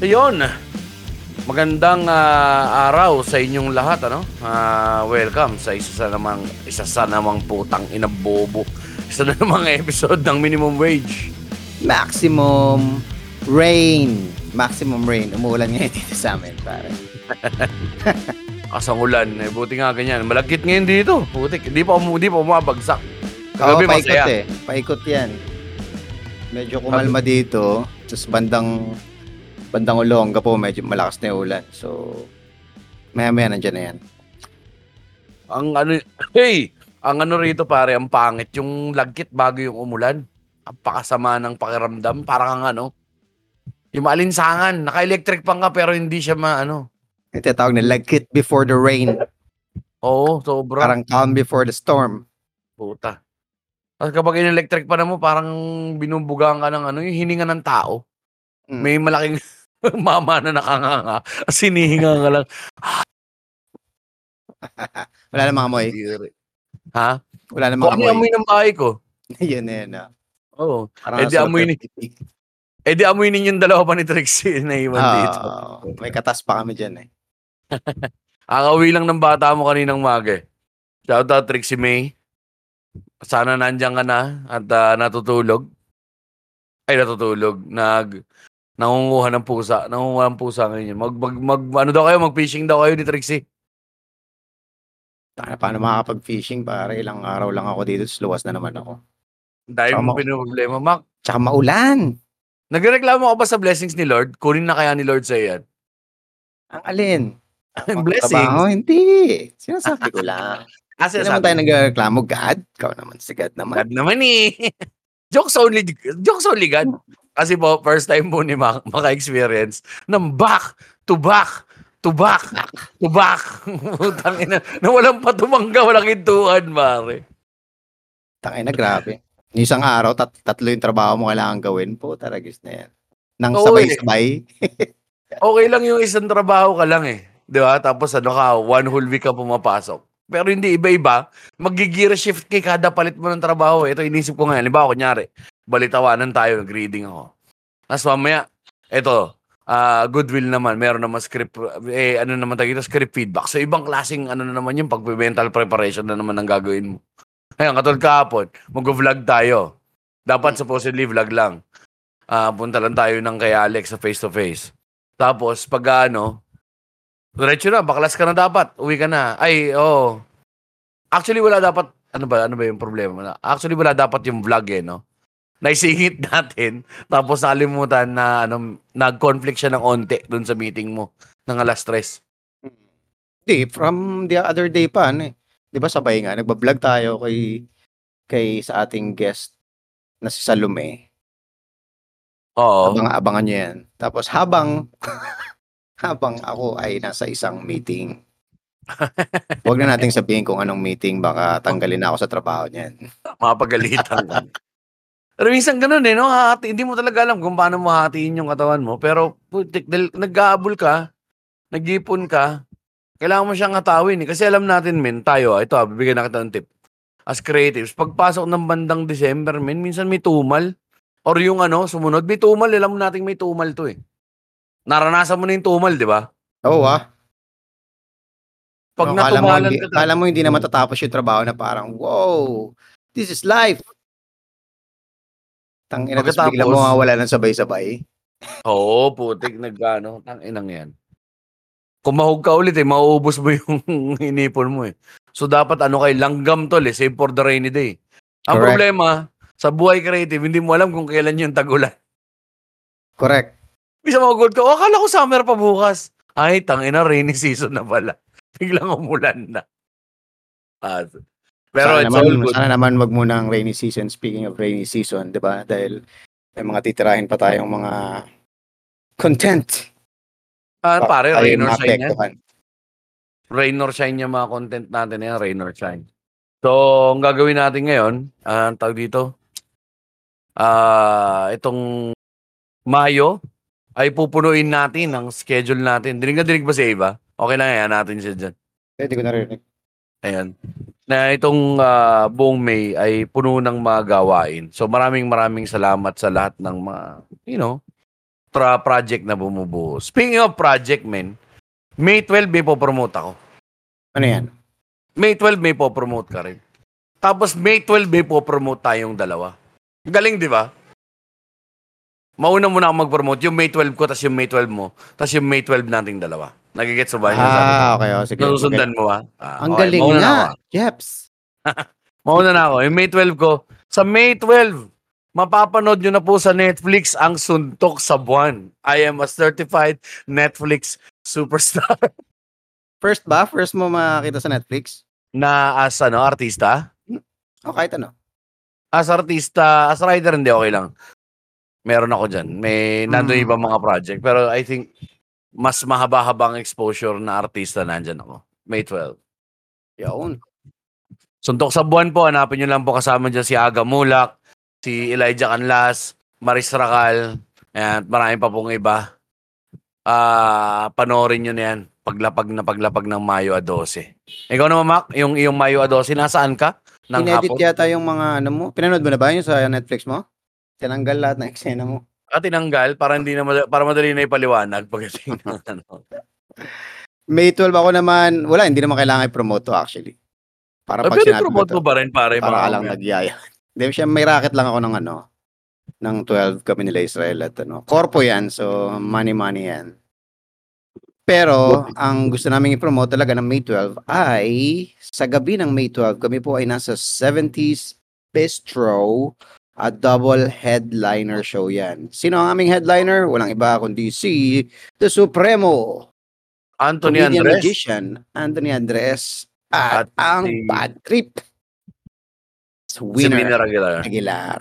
Ayun. Magandang ah, araw sa inyong lahat ano. Ah, welcome sa isa sa namang isa sa namang putang inabobo. Isa na namang episode ng Minimum Wage. Maximum rain. Maximum rain. Umuulan ngayon dito sa amin, pare. Asang ulan. Eh, buti nga ganyan. Malagkit ngayon dito. Buti. Hindi pa, hindi pa umabagsak. Oo, Kagabi paikot masaya. eh. Paikot yan. Medyo kumalma dito. Tapos bandang bandang Olonga po, medyo malakas na yung ulan. So, maya-maya nandyan na yan. Ang ano, hey! Ang ano rito pare, ang pangit. Yung lagkit bago yung umulan. Ang pakasama ng pakiramdam. Parang ang ano, yung maalinsangan. Naka-electric pa nga pero hindi siya maano. Ito yung tawag na lagkit before the rain. Oo, sobra. Parang calm before the storm. Puta. At kapag in-electric pa na mo, parang binubugaan ka ng ano, yung hininga ng tao. Mm. May malaking mama na nakanganga. Sinihinga nga lang. Wala namang amoy. Ha? Wala namang ano amoy. amoy ng bahay ko. Yan na yan. Oo. Parang Eh, di amoy ni-. Eh di amoy ninyo yung dalawa pa ni Trixie na iwan dito. Ah, may katas pa kami dyan eh. Akawi lang ng bata mo kaninang maga eh. Shout out Trixie May. Sana nandiyan ka na at ah, natutulog. Ay, natutulog. Nag, nangunguha ng pusa. Nangunguha ng pusa ngayon. Mag, mag, mag, ano daw kayo? Mag-fishing daw kayo ni Trixie. Paano, paano makakapag-fishing? Pare, ilang araw lang ako dito. tapos Luwas na naman ako. Dahil mo pinoproblema. Mac, Tsaka maulan. nagreklamo ka ba sa blessings ni Lord? Kunin na kaya ni Lord sa yan. Ang alin? Ang Blessings. trabaho? Hindi. Sinasabi ko lang. Kasi Hindi naman tayo nagreklamo. God. Ikaw naman si God naman. God naman eh. jokes only, jokes only God. Kasi po, first time po ni Mac maka-experience ng back to back to back to back. Putang ina, na walang patumangga, walang hintuan, mare. Tangay na, grabe. Isang araw, tat tatlo yung trabaho mo kailangan gawin po. Taragis na yan. Nang Oo, sabay-sabay. Okay lang yung isang trabaho ka lang eh. Di ba? Tapos ano ka, one whole week ka pumapasok. Pero hindi iba-iba. Mag-gear shift kay kada palit mo ng trabaho. eh. Ito inisip ko ngayon. Halimbawa, kunyari, balitawanan tayo, nag-reading ako. Tapos mamaya, ito, ah goodwill naman, meron naman script, eh, ano naman tayo dito, script feedback. So, ibang klaseng, ano na naman yung pag-mental preparation na naman ang gagawin mo. Ngayon, katulad kahapon, mag-vlog tayo. Dapat supposedly vlog lang. Ah, punta lang tayo ng kay Alex sa face-to-face. Tapos, pag ano, diretso na, baklas ka na dapat. Uwi ka na. Ay, oo. Actually, wala dapat, ano ba, ano ba yung problema? Actually, wala dapat yung vlog eh, no? Naisingit natin, tapos nakalimutan na, ano, nag-conflict siya ng onte dun sa meeting mo ng alas tres. Hindi, from the other day pa, ano eh. Di ba sabay nga, nagbablog tayo kay, kay sa ating guest na si Salome. Oo. Abang, abangan nyo yan. Tapos habang, habang ako ay nasa isang meeting, Huwag na nating sabihin kung anong meeting, baka tanggalin na ako sa trabaho niyan. Mapagalitan ka. Pero minsan ganun eh, no? Hati, hindi mo talaga alam kung paano mo hatiin yung katawan mo. Pero, putik, dahil nag-aabol ka, nag-ipon ka, kailangan mo siyang hatawin eh. Kasi alam natin, men, tayo, ah, ito, ah, bibigyan na kita ng tip. As creatives, pagpasok ng bandang December, men, minsan may tumal. Or yung ano, sumunod, may tumal. Alam mo natin may tumal to eh. Naranasan mo na yung tumal, di ba? Oo ah. Pag No, kala mo, natumalan hindi, ka, kala mo hindi na matatapos yung trabaho na parang, wow, this is life. Tangina, tapos Pagkatapos- bigla mo mawala ng sabay-sabay. Oo, putik, nagkano. Tanginang yan. Kung mahog ka ulit eh, mauubos mo yung inipon mo eh. So dapat ano kay langgam tol eh, save for the rainy day. Ang Correct. problema, sa buhay creative, hindi mo alam kung kailan yung tagulan. Correct. Bisa magugulat ka, oh, akala ko summer pa bukas. Ay, tangina, rainy season na pala. Biglang umulan na. Ah, pero sana it's naman, all good. Sana naman wag muna ang rainy season. Speaking of rainy season, di ba? Dahil may mga titirahin pa tayong mga content. Ah, pare, Tayo rain or shine yan. rain or shine yung mga content natin yan, rain or shine. So, ang gagawin natin ngayon, ah, ang tawag dito, ah, itong Mayo, ay pupunuin natin ang schedule natin. Dinig na dinig ba si Eva? Okay lang yan natin siya dyan. Eh, di ko narinig. Ayan. na itong ah, buong May ay puno ng mga gawain. So maraming maraming salamat sa lahat ng mga, you know, tra project na bumubuo. Speaking of project, men, May 12 may po-promote ako. Ano yan? May 12 may po-promote ka rin. Tapos May 12 may po-promote tayong dalawa. Galing, di ba? Mauna muna ako mag-promote. Yung May 12 ko, tapos yung May 12 mo, tapos yung May 12 nating dalawa. Nagigets mo ba? Ah, okay. Oh, sige. Nasusundan mo ba? Ah, Ang okay. galing Mauna na ako. Jeps. Mauna na ako. Yung May 12 ko, sa May 12, mapapanood nyo na po sa Netflix ang Suntok sa Buwan. I am a certified Netflix superstar First ba? First mo makita sa Netflix? na as ano, artista. O kahit ano. As artista, as writer, hindi okay lang. Meron ako dyan. May, Hmm. ibang mga project. Pero I think, mas mahaba-habang exposure na artista nandyan ako. May 12. Yun. Suntok sa buwan po, hanapin nyo lang po kasama dyan si Aga Mulak, si Elijah Canlas, Maris Racal, ayan, at marami pa pong iba. Ah, panoorin nyo na yan. Paglapag na paglapag ng Mayo a 12. Ikaw naman, Mac, yung iyong Mayo a 12, nasaan ka? Ng Inedit hapon? yata yung mga ano mo. Pinanood mo na ba yun sa Netflix mo? Tinanggal lahat ng eksena mo. Ah, tinanggal para hindi na mad- para madali na ipaliwanag pagdating ng ano. May 12 ako naman, wala, hindi naman kailangan i-promote to actually. Para Ay, pag pero sinabi mo promote to, mo ba rin para mga ka lang nagyaya. Hindi, siya may racket lang ako ng ano, ng 12 kami nila Israel at ano. Corpo yan, so money money yan. Pero, ang gusto namin i-promote talaga ng May 12 ay sa gabi ng May 12, kami po ay nasa 70s Bistro a double headliner show yan. Sino ang aming headliner? Walang iba kundi si The Supremo. Anthony Comedian Andres. Magician, Anthony Andres, at, At ang si- Bad Trip. Si Winner, Winner Aguilar. Aguilar.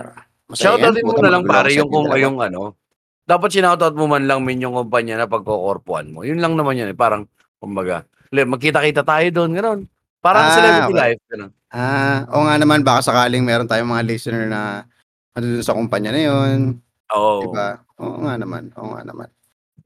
Masaya Shoutout din mo na lang pare yung kung yung ano. Dapat sinoutout mo man lang min yung kumpanya na pagkokorpuan mo. Yun lang naman yun eh. Parang, kumbaga, magkita-kita tayo doon, gano'n. Parang Ah, celebrity okay. life, gano'n. Ah, o nga naman, baka sakaling meron tayong mga listener na ano sa kumpanya na yun. Oo. Diba? Oo nga naman. Oo nga naman.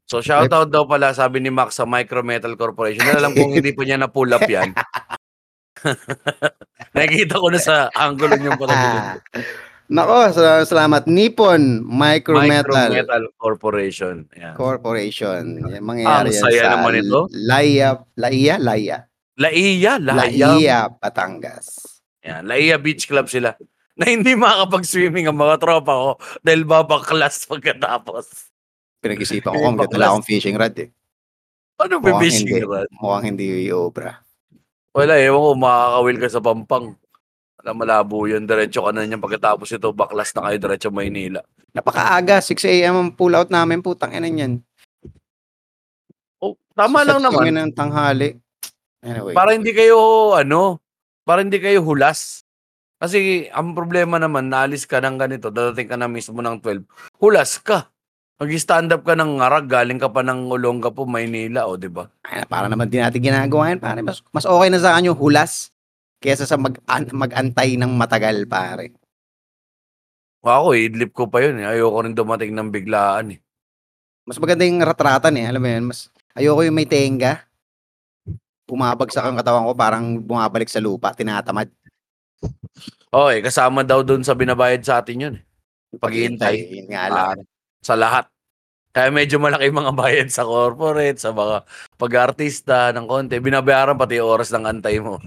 So, shoutout daw pala, sabi ni Max sa Micro Metal Corporation. Na alam kung hindi pa niya na-pull up yan. Nakikita ko na sa angle yung patagilid. Nako, sa- salamat. Nippon Micro, Micro Metal, Metal Corporation. Yan. Corporation. Yan, mangyayari Ang yan saya sa naman ito. Laya, Laya, Laya. Laiya, Laiya. Laya, Patangas. Yan, Laiya Beach Club sila. Na hindi makakapag-swimming ang mga tropa ko dahil babaklas pagkatapos. Pinag-isipan ko kung wala akong fishing rod eh. Ano ba fishing hindi. rod? Mukhang hindi obra. Wala, ewan ko, makakawil ka sa Pampang. Wala, malabo yun. Diretso ka na niyan. Pagkatapos ito, baklas na kayo diretso Maynila. Napakaaga, 6 a.m. ang pull out namin, putang ina niyan. Oh, tama lang Sasat kami naman. ng tanghali. Anyway. Para hindi kayo, ano, para hindi kayo hulas. Kasi ang problema naman, naalis ka ng ganito, dadating ka na mismo ng 12, hulas ka. Mag-stand up ka ng ngarag, galing ka pa ng Olonga po, Maynila, o di ba? Ay, para naman din natin ginagawa yan, pare. Mas, mas okay na sa yung hulas kesa sa mag, an, mag-antay ng matagal, pare. Ako, idlip ko pa yun. Eh. Ayoko rin dumating ng biglaan. Eh. Mas maganda yung ratratan eh. Alam mo yun, mas, ayoko yung may tenga. Bumabagsak ang katawan ko, parang bumabalik sa lupa, tinatamad. Oo, eh, kasama daw doon sa binabayad sa atin yun. Eh. Paghihintay. Yun nga lang. Ah, sa lahat. Kaya medyo malaki mga bayad sa corporate, sa mga pag-artista ng konti. Binabayaran pati oras ng antay mo.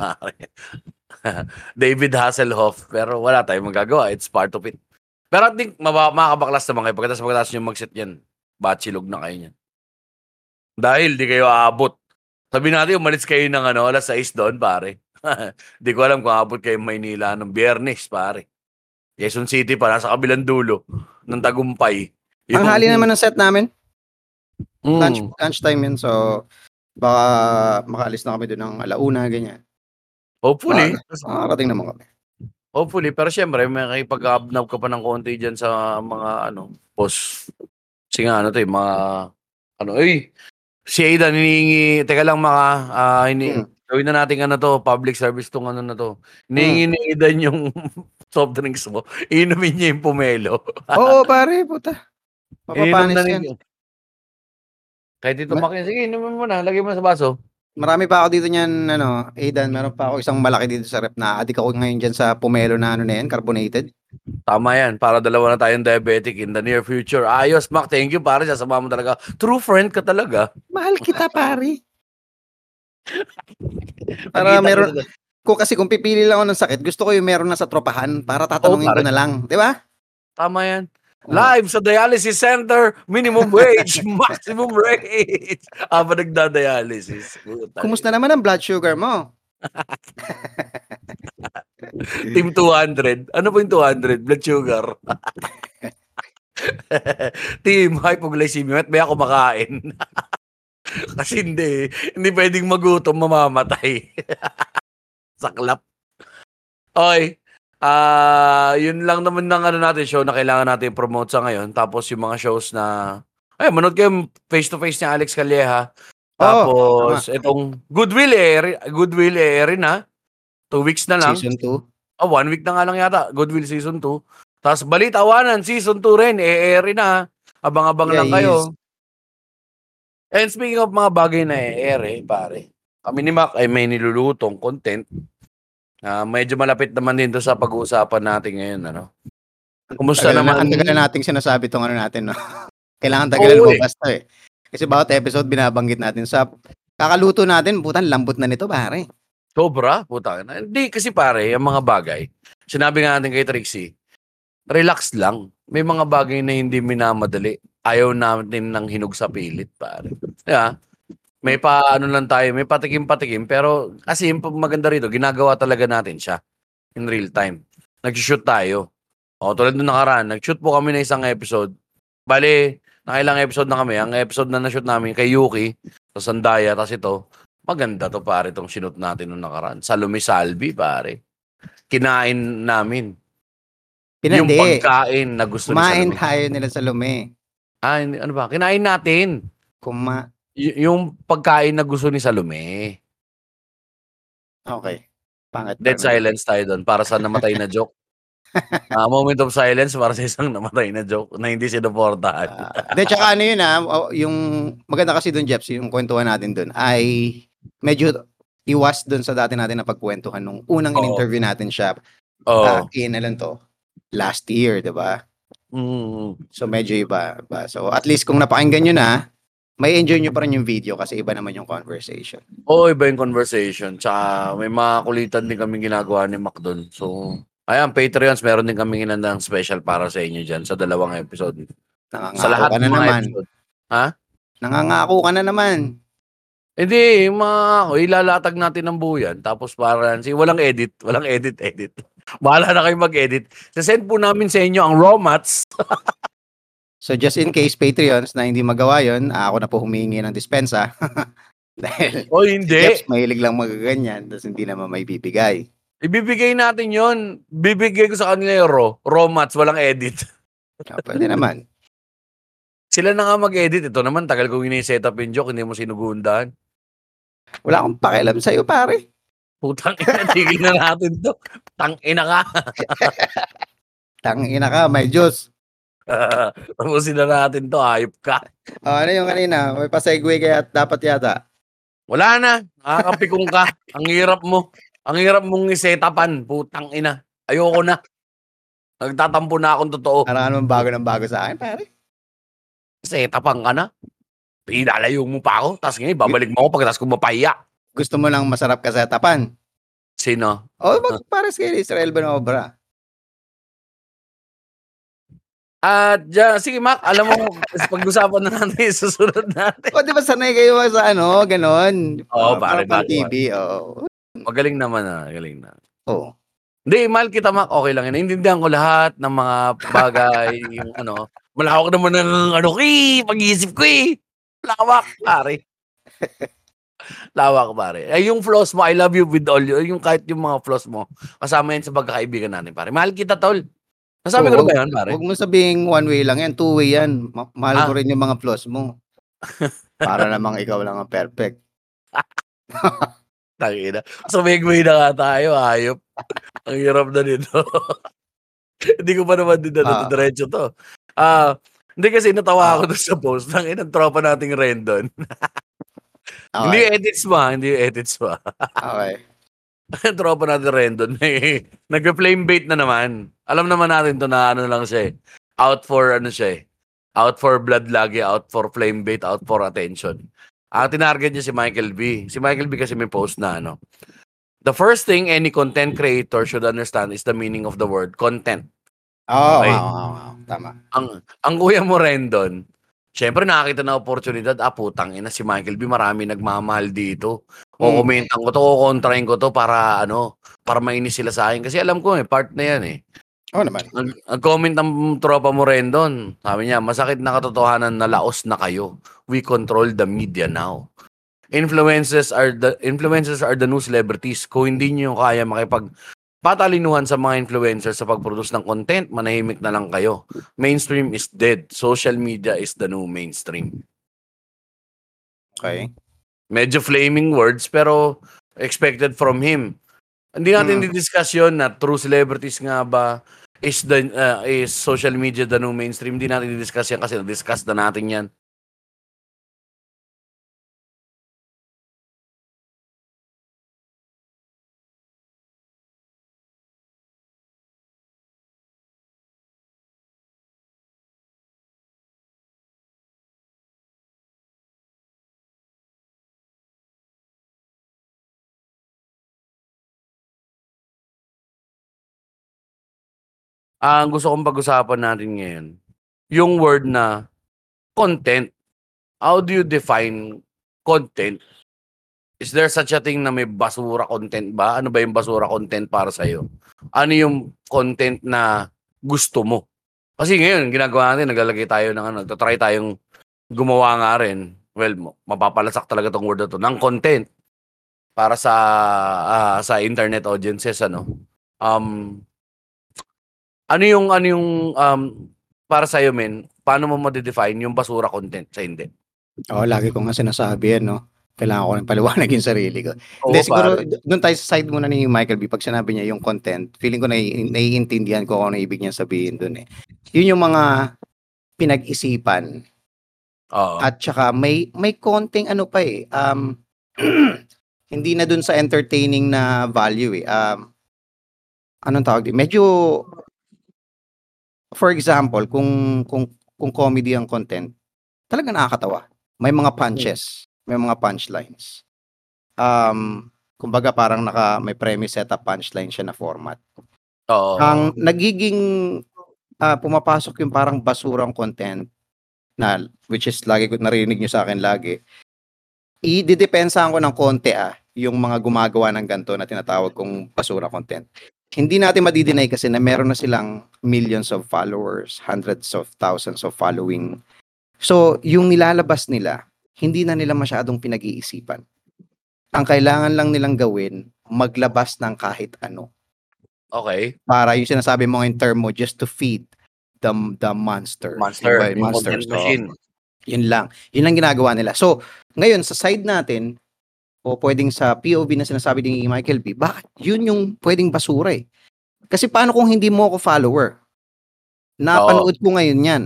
David Hasselhoff. Pero wala tayong magagawa. It's part of it. Pero I think maba- makakabaklas naman kayo. Pagkatapos pagkatapos nyo mag-set yan, batchilog na kayo niyan. Dahil di kayo aabot. Sabi natin, umalis kayo ng ano, alas 6 doon, pare. di ko alam kung aabot kayo Maynila ng biyernes, pare. Quezon City pa, nasa kabilang dulo ng Tagumpay. Ang hali naman ng set namin. Mm. Lunch, lunch time yun. So, baka makaalis na kami doon ng alauna, ganyan. Hopefully. Makakarating naman kami. Hopefully. Pero syempre, may kapag-abnab ka pa ng konti dyan sa mga, ano, post. Kasi nga, ano to, yung mga, ano, eh, si Aidan, hinihingi, teka lang mga, ah, hini, Hmm. Gawin na natin ano to, public service tong ano na to. Hinihingi ni Aidan yung soft drinks mo, inumin niya yung pomelo. Oo, pare, puta. Papapanis na yan. Kahit dito Ma- makin, sige, inumin mo na, lagay mo na sa baso. Marami pa ako dito niyan, ano, Aidan, meron pa ako isang malaki dito sa rep na adik ako ngayon dyan sa pomelo na ano na yan, carbonated. Tama yan. Para dalawa na tayong diabetic in the near future. Ayos, Mac. Thank you, pare. Sasama mo talaga. True friend ka talaga. Mahal kita, pare. Para meron, ko kasi kung pipili lang ako ng sakit, gusto ko yung meron na sa tropahan para tatanungin pare. ko na lang. Di ba? Tama yan. Live sa dialysis center, minimum wage, maximum rate. Aba nagda-dialysis. Kumusta naman ang blood sugar mo? Team 200. Ano po yung 200? Blood sugar. Team hypoglycemia. May ako makain. Kasi hindi. Hindi pwedeng magutom, mamamatay. Saklap. Okay. Ah, yun lang naman ng ano natin show na kailangan natin promote sa ngayon. Tapos yung mga shows na ay manood kayo face to face ni Alex Calleja. Tapos itong Goodwill eh, Goodwill eh rin na. Two weeks na lang. Season 2. Ah, one week na nga lang yata. Goodwill Season 2. Tapos Balitawanan Season 2 rin. E-air na. Abang-abang lang Yeah, kayo. yes. And speaking of mga bagay na e-air eh, pare. Kami ni Mac ay may nilulutong content. Ah, medyo malapit naman din sa pag-uusapan natin ngayon. Ano? Kumusta Tagal na, naman? ang tagal na nating sinasabi tong ano natin, no? Kailangan tagalan mo eh. basta eh. Kasi bawat episode binabanggit natin sa kakaluto natin, putan lambot na nito, pare. Sobra? Puta. Hindi kasi pare, ang mga bagay. Sinabi nga natin kay Trixie, relax lang. May mga bagay na hindi minamadali. Ayaw natin ng hinog sa pilit, pare. Yeah. May pa ano lang tayo, may patikim-patikim pero kasi yung maganda rito, ginagawa talaga natin siya in real time. Nag-shoot tayo. O tulad nung nakaraan, nag-shoot po kami ng isang episode. Bale, nakailang episode na kami. Ang episode na na-shoot namin kay Yuki, sa Sandaya, tas ito, maganda to pare itong sinut natin nung nakaraan. Sa Lumisalbi, pare. Kinain namin. Yung Pinandi. pagkain na gusto Kumain Salome. tayo nila sa lumi. Ah, hindi- ano ba? Kinain natin. Kuma... Y- yung pagkain na gusto ni Salome. Okay. Pangit. Dead pangit. silence tayo doon para sa namatay na joke. Ah, moment of silence para sa isang namatay na joke na hindi sinuportahan. Ah, De, tsaka ano yun ah, o- yung maganda kasi doon, Jeps, yung kwentuhan natin doon, ay medyo iwas doon sa dati natin na pagkwentuhan nung unang Oo. in-interview natin siya. Oo. Ah, in, alam to, last year, di ba? Mm, So medyo iba. iba. So at least kung napakinggan nyo na, may enjoy nyo pa rin yung video kasi iba naman yung conversation. Oo, iba yung conversation. Tsaka may mga kulitan din kami ginagawa ni Mac doon. So, ayan, Patreons, meron din kami ginandang special para sa inyo dyan sa dalawang episode. Nangangako Sa lahat ka na naman. episode. Nangangako ka na naman. Hindi, yung mga, o, ilalatag natin ng buyan. Tapos para, si walang edit. Walang edit, edit. Bahala na kayo mag-edit. Sasend po namin sa inyo ang raw mats. So just in case Patreons na hindi magawa yon, ako na po humingi ng dispensa. Dahil O hindi. Jeps, mahilig lang magaganyan, tapos hindi naman may bibigay. Ibibigay natin yon. Bibigay ko sa kanila yung raw. Raw mats, walang edit. Ah, pwede naman. Sila na nga mag-edit. Ito naman, tagal kong ini-set up yung joke. Hindi mo sinugundahan. Wala akong pakialam sa'yo, pare. Putang ina, tigil na natin to. Tang ina ka. Tangina ka, may Diyos. Tapusin na natin to. Hayop ka. Oh, ano yung kanina? May pa-segue kaya dapat yata. Wala na. Nakakapikong ka. Ang hirap mo. Ang hirap mong isetapan. Putang ina. Ayoko na. Nagtatampo na akong totoo. Parang naman bago ng bago sa akin, pare. Setapan ka na. Pinalayo mo pa ako. Tapos ngayon, babalik mo ako pagkatapos ko mapahiya. Gusto mo lang masarap ka sa tapan. Sino? Oh, mag pares kay Israel Benobra. At dyan, sige Mac, alam mo, pag-usapan na natin susunod natin. O, di ba sanay kayo sa ano, ganon? Oo, Parang pare, pare, TV, oo. Magaling naman ah, magaling na. Oh. Hindi, mahal kita Mac, okay lang. yun. Naiintindihan ko lahat ng mga bagay, yung ano, malawak naman ng ano ko eh, pag-iisip ko eh. Lawak, pare. Lawak, pare. Ay, yung flaws mo, I love you with all you, yung kahit yung mga flaws mo, kasama yan sa pagkakaibigan natin, pare. Mahal kita, tol. Nasabi ko na ba yan, pare? Huwag mo sabihing one way lang yan, two way yan. Ma- mahal Ah. ko rin yung mga flaws mo. Para namang ikaw lang ang perfect. Tangina. Sumigway na nga tayo, ayop. Ang hirap na nito. Hindi ko pa naman din na Ah. diretso to. Ah, hindi kasi natawa ako doon sa post ng inang tropa nating Rendon. Hindi Okay. yung edits mo, ah, hindi edits mo. ah. okay. Tropa natin Rendon, may nagpe-flame bait na naman. Alam naman natin to na ano lang siya eh. Out for ano siya eh. Out for blood lagi, out for flame bait, out for attention. Ang tinarget niya si Michael B. Si Michael B kasi may post na ano. The first thing any content creator should understand is the meaning of the word content. Oo, Okay. oo, oo, oo. Tama. Ang ang kuya mo Rendon, syempre nakakita na oportunidad, ah putang ina si Michael B marami nagmamahal dito. O Mm. komentan ko to, o kontrahin ko to para ano, para mainis sila sa akin kasi alam ko eh part na yan eh. Oo naman. Nag- Nag-comment ang tropa mo Rendon. Sabi niya, masakit na katotohanan na laos na kayo. We control the media now. Influencers are the influencers are the new celebrities. Kung hindi niyo kaya makipag patalinuhan sa mga influencers sa pag-produce ng content, manahimik na lang kayo. Mainstream is dead. Social media is the new mainstream. Okay. Medyo flaming words pero expected from him. Hindi natin Mm. di-discuss yun na true celebrities nga ba is the uh, is social media the new mainstream. Hindi natin di-discuss yan kasi na-discuss na natin yan. Ang gusto kong pag-usapan natin ngayon, yung word na content. How do you define content? Is there such a thing na may basura content ba? Ano ba yung basura content para sa'yo? Ano yung content na gusto mo? Kasi ngayon, ginagawa natin, naglalagay tayo ng ano, nagtatry tayong gumawa nga rin. Well, ma- mapapalasak talaga tong word na to, ng content para sa ah, sa internet audiences ano. Um ano yung ano yung um para sa iyo men, paano mo ma-define yung basura content sa hindi? Oo, lagi ko nga sinasabi yan, no? Kailangan ko rin paliwanag yung sarili ko. Oo, Hindi, siguro, doon tayo sa side muna ni Michael B. Pag sinabi niya yung content, feeling ko na naiintindihan ko kung ano ibig niya sabihin doon eh. Yun yung mga pinag-isipan Oo. at saka may may konting ano pa eh um hindi na dun sa entertaining na value eh um anong tawag medyo for example kung kung kung comedy ang content talaga nakakatawa may mga punches may mga punchlines um kumbaga parang naka may premise setup punchline siya na format Oo. ang nagiging ah, pumapasok yung parang basurang content na which is lagi ko narinig nyo sa akin lagi. I-depensahan ko ng konti ah yung mga gumagawa ng ganto na tinatawag kong basura content. Hindi natin madidinay kasi na meron na silang millions of followers, hundreds of thousands of following. So, yung nilalabas nila, hindi na nila masyadong pinag-iisipan. Ang kailangan lang nilang gawin, maglabas ng kahit ano Okay. para yung sinasabi mo in term mo just to feed the the monster. Monster. Yung ba, Yung monsters. content machine. oo. Yun lang. Yun lang ginagawa nila. So, ngayon sa side natin o pwedeng sa POV na sinasabi ni Michael B, bakit yun yung pwedeng basura eh? Kasi paano kung hindi mo ako follower? Napanood ko ngayon yan.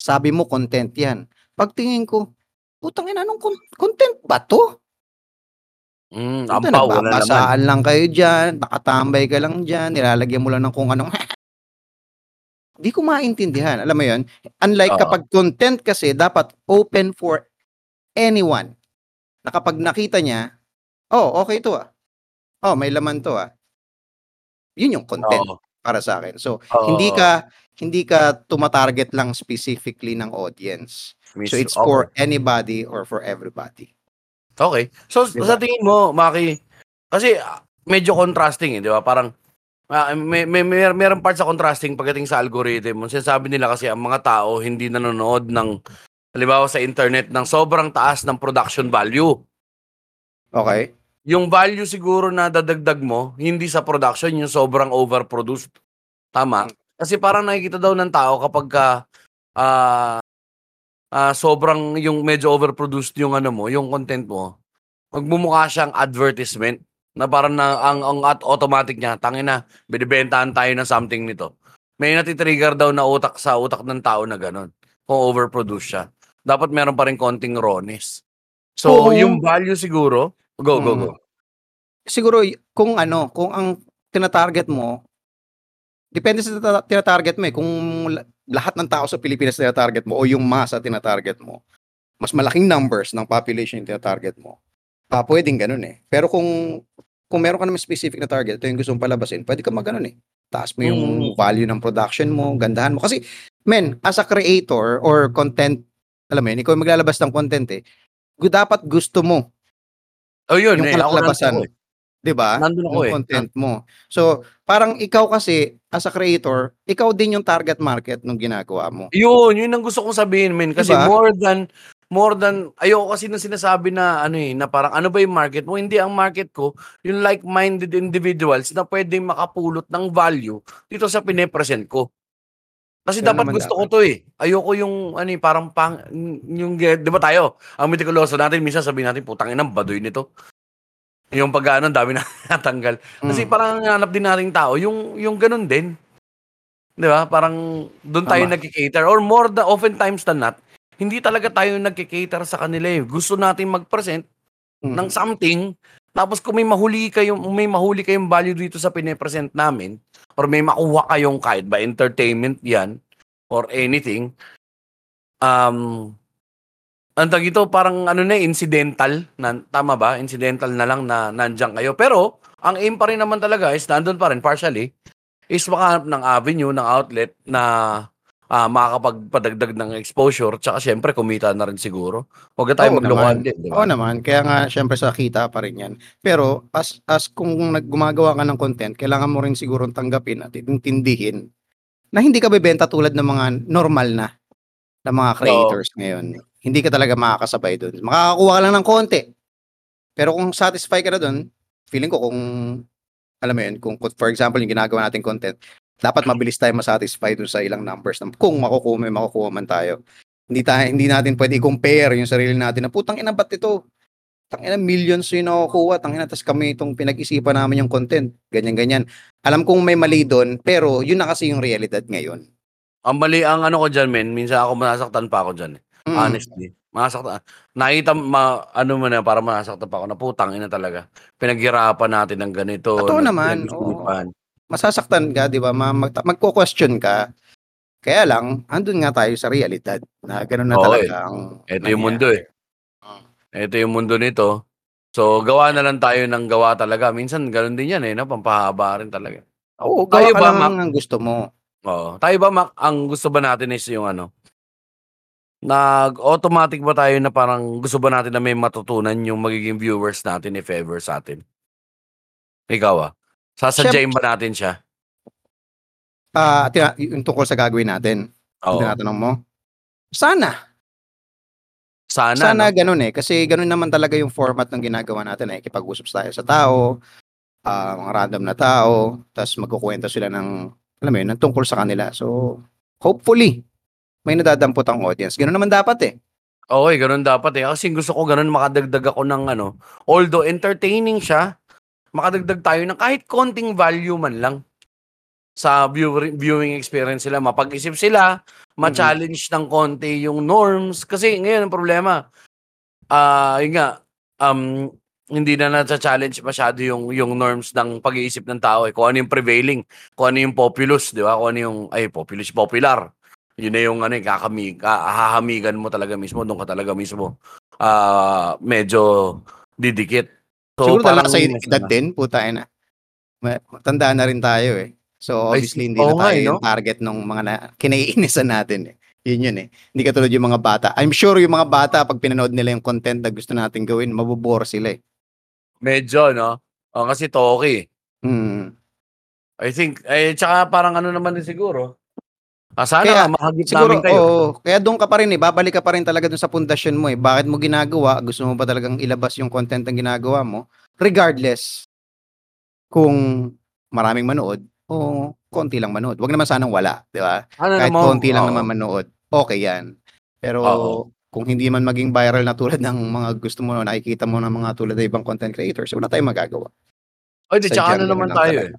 Sabi mo content yan. Pagtingin ko, putang ina, anong con- content ba to? Mm, Ito, ampaw, wala naman. lang kayo dyan, nakatambay ka lang dyan, nilalagyan mo lang ng kung anong Di ko maintindihan. Alam mo yon Unlike Oo. kapag content kasi, dapat open for anyone. Na kapag nakita niya, oh, okay to ah. Oh, may laman to ah. Yun yung content Oo. para sa akin. So, Oo. hindi ka hindi ka tumatarget lang specifically ng audience. Miss- So, it's for anybody or for everybody. Okay. So, Diba? sa tingin mo, Maki, kasi ah, medyo contrasting eh, di ba? Parang, ah, may, may, may, meron part sa contrasting pagdating sa algorithm. Sinasabi nila kasi ang mga tao hindi nanonood ng, halimbawa sa internet, ng sobrang taas ng production value. Okay? Yung value siguro na dadagdag mo, hindi sa production, yung sobrang overproduced. Tama? Kasi parang nakikita daw ng tao kapag ka, ah, ah, sobrang yung medyo overproduced yung ano mo, yung content mo, magmumukha siyang advertisement na parang na, ang, ang at automatic niya, tangin na, binibentahan tayo ng something nito. May natitrigger daw na utak sa utak ng tao na ganun. Kung overproduce siya. Dapat meron pa rin konting rawness. So, Oo. yung value siguro go, go, Mm. go. Siguro y- kung ano, kung ang tina-target mo depende sa tata- tina-target mo eh. Kung la- lahat ng tao sa Pilipinas tina-target mo o yung masa tina-target mo, mas malaking numbers ng population yung tina-target mo. Pa pwedeng ganun eh. Pero kung kung meron ka naman specific na target, ito yung gusto mong palabasin, pwede ka mag-ganun eh. Taas mo yung Mm. value ng production mo, gandahan mo. Kasi, men, as a creator or content, alam mo yun, ikaw yung maglalabas ng content eh, dapat gusto mo Oh, yun yung eh. Kalalabasan. ako eh. 'di ba? Nandun ako Yung eh. content mo. So, parang ikaw kasi as a creator, ikaw din yung target market ng ginagawa mo. Yun, yun ang gusto kong sabihin, men. Kasi Diba? more than, more than, ayoko kasi nang sinasabi na, ano eh, na parang, ano ba yung market mo? Hindi ang market ko, yung like-minded individuals na pwedeng makapulot ng value dito sa pine-present ko. Kasi Ganun dapat gusto ko to eh. Ayoko yung, ano eh, parang pang, yung, di ba tayo, ang mitikuloso natin, minsan sabihin natin, putang ina, baduy nito. Yung pag ano, dami na natanggal. Kasi Mm. parang hanap din nating tao, yung, yung ganun din. Di ba? Parang doon tayo Tama. nagkikater. Or more than, oftentimes than not, hindi talaga tayo nagkikater sa kanila eh. Gusto natin mag-present Mm. ng something, tapos kung may mahuli kayong, may mahuli kayong value dito sa pine-present namin, or may makuha kayong kahit ba entertainment yan, or anything, um, ang tag ito, parang ano na, incidental, na, tama ba? Incidental na lang na nandiyan kayo. Pero, ang aim pa rin naman talaga is, nandun pa rin, partially, is makahanap ng avenue, ng outlet na ah, makakapagpadagdag ng exposure, tsaka syempre, kumita na rin siguro. Huwag na tayo Oo maglokohan naman. din, di Oo ba? naman, kaya nga syempre sa kita pa rin yan. Pero as as kung naggumagawa ka ng content, kailangan mo rin siguro tanggapin at intindihin na hindi ka bebenta tulad ng mga normal na na mga creators ngayon. Hindi ka talaga makakasabay doon. Makakakuha ka lang ng konti. Pero kung satisfy ka na doon, feeling ko kung alam mo yun, kung for example yung ginagawa nating content, dapat mabilis tayo masatisfy doon sa ilang numbers na kung makukuha may makukuha man tayo. Hindi tayo hindi natin pwede i-compare yung sarili natin na putang ina ba't ito? Tangina millions yung nakukuha, tangina tas kami itong pinag-isipan namin yung content, ganyan ganyan. Alam kong may mali doon, pero yun na kasi yung realidad ngayon. Ang mali ang ano ko dyan, men, minsan ako masasaktan pa ako dyan. Eh. Mm. Honestly. Masaktan. Nakita, ma, ano mo na, para masaktan pa ako na putang ina talaga. Pinaghirapan natin ng ganito. Totoo naman, pinag-isipan. Masasaktan ka, 'di ba? Ma- mag- magko-question ka. Kaya lang, andun nga tayo sa realidad na ganun na Oo, talaga eh. ang Ito yung mundo eh. Mm. Ito yung mundo nito. So, gawa na lang tayo ng gawa talaga. Minsan, ganun din yan eh, no? Pampahaba rin talaga. Oo, Tayo gawa ka ba, lang Mac? ang gusto mo. Oo. Tayo ba, Mac, ang gusto ba natin is yung ano? Nag-automatic ba tayo na parang gusto ba natin na may matutunan yung magiging viewers natin if ever sa atin? Ikaw ah. Sasadyain ba natin siya? Ah, tina- yung tungkol sa gagawin natin. Oo. Yung tinatanong mo. Sana. Sana, Sana no? ganun eh. Kasi ganun naman talaga yung format ng ginagawa natin eh. Kipag-usap tayo sa tao, ah, mga random na tao, tapos magkukwento sila ng, alam mo yun, ng tungkol sa kanila. So, hopefully, may nadadampot ang audience. Ganun naman dapat eh. Okay, ganun dapat eh. Kasi gusto ko ganun makadagdag ako ng ano. Although entertaining siya, makadagdag tayo ng kahit konting value man lang sa viewer, viewing experience sila. Mapag-isip sila, ma-challenge ng konti yung norms. Kasi ngayon ang problema, ah yun nga, um, hindi na na-challenge masyado yung, yung norms ng pag-iisip ng tao. Eh. Kung ano yung prevailing, kung ano yung populous, di ba? Kung ano yung, ay, populous, popular. Yun na yung ano, eh, kakamig, hahamigan mo talaga mismo, doon ka talaga mismo. ah medyo didikit. Siguro talaga sa yun edad din, puta na. Ma- Tandaan na rin tayo eh. So Ay, obviously hindi oo na nga tayo eh, no? yung target ng mga na, kinaiinisan natin eh. Yun yun eh. Hindi katulad yung mga bata. I'm sure yung mga bata pag pinanood nila yung content na gusto natin gawin, mabubore sila eh. Medyo, no? Oh, kasi toki. Hmm. I think, eh, tsaka parang ano naman din siguro. Ah, sana Kaya, nga, mahagip Siguro, namin kayo. oo. kaya doon ka pa rin eh. Babalik ka pa rin talaga doon sa pundasyon mo eh. Bakit mo ginagawa? Gusto mo ba talagang ilabas yung content ng ginagawa mo? Regardless kung maraming manood o konti lang manood. Huwag naman sanang wala, di ba? ano Kahit naman, konti lang oo. naman manood, okay yan. Pero Oo. kung hindi man maging viral na tulad ng mga gusto mo, nakikita mo ng mga tulad ng ibang content creators, wala tayong magagawa. Ay, di, tsaka Sadyang ano naman lang tayo talaga.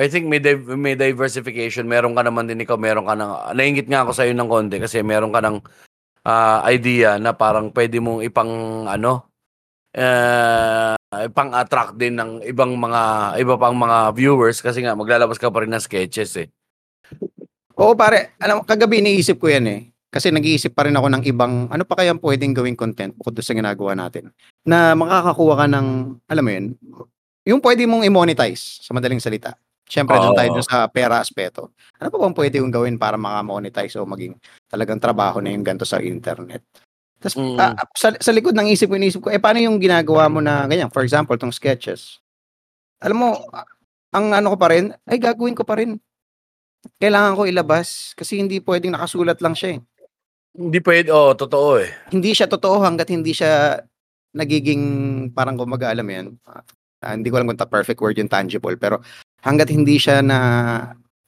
Eh. I think may, div- may diversification. Meron ka naman din ikaw, meron ka ng, naingit nga ako sa'yo ng konti kasi meron ka ng ah, idea na parang pwede mong ipang ano eh pang attract din ng ibang mga iba pang mga viewers kasi nga maglalabas ka pa rin ng sketches eh. Oo pare, alam kagabi iniisip ko yan eh. Kasi nag-iisip pa rin ako ng ibang, ano pa kaya pwedeng gawing content bukod sa ginagawa natin. Na makakakuha ka ng, alam mo yun, yung pwede mong i-monetize sa madaling salita. Siyempre, doon tayo Oo. dun sa pera aspeto. Ano pa bang pwede kong gawin para makamonetize o maging talagang trabaho na yung ganito sa internet? Tapos, Mm. ah, sa, sa likod ng isip ko, inisip ko, eh, paano yung ginagawa mo na ganyan? For example, tong sketches. Alam mo, ah, ang ano ko pa rin, ay gagawin ko pa rin. Kailangan ko ilabas kasi hindi pwedeng nakasulat lang siya eh. Hindi pwede, oh, totoo eh. Hindi siya totoo hanggat hindi siya nagiging parang kumaga alam mo yan. ah, hindi ko alam kung ta perfect word yung tangible pero hanggat hindi siya na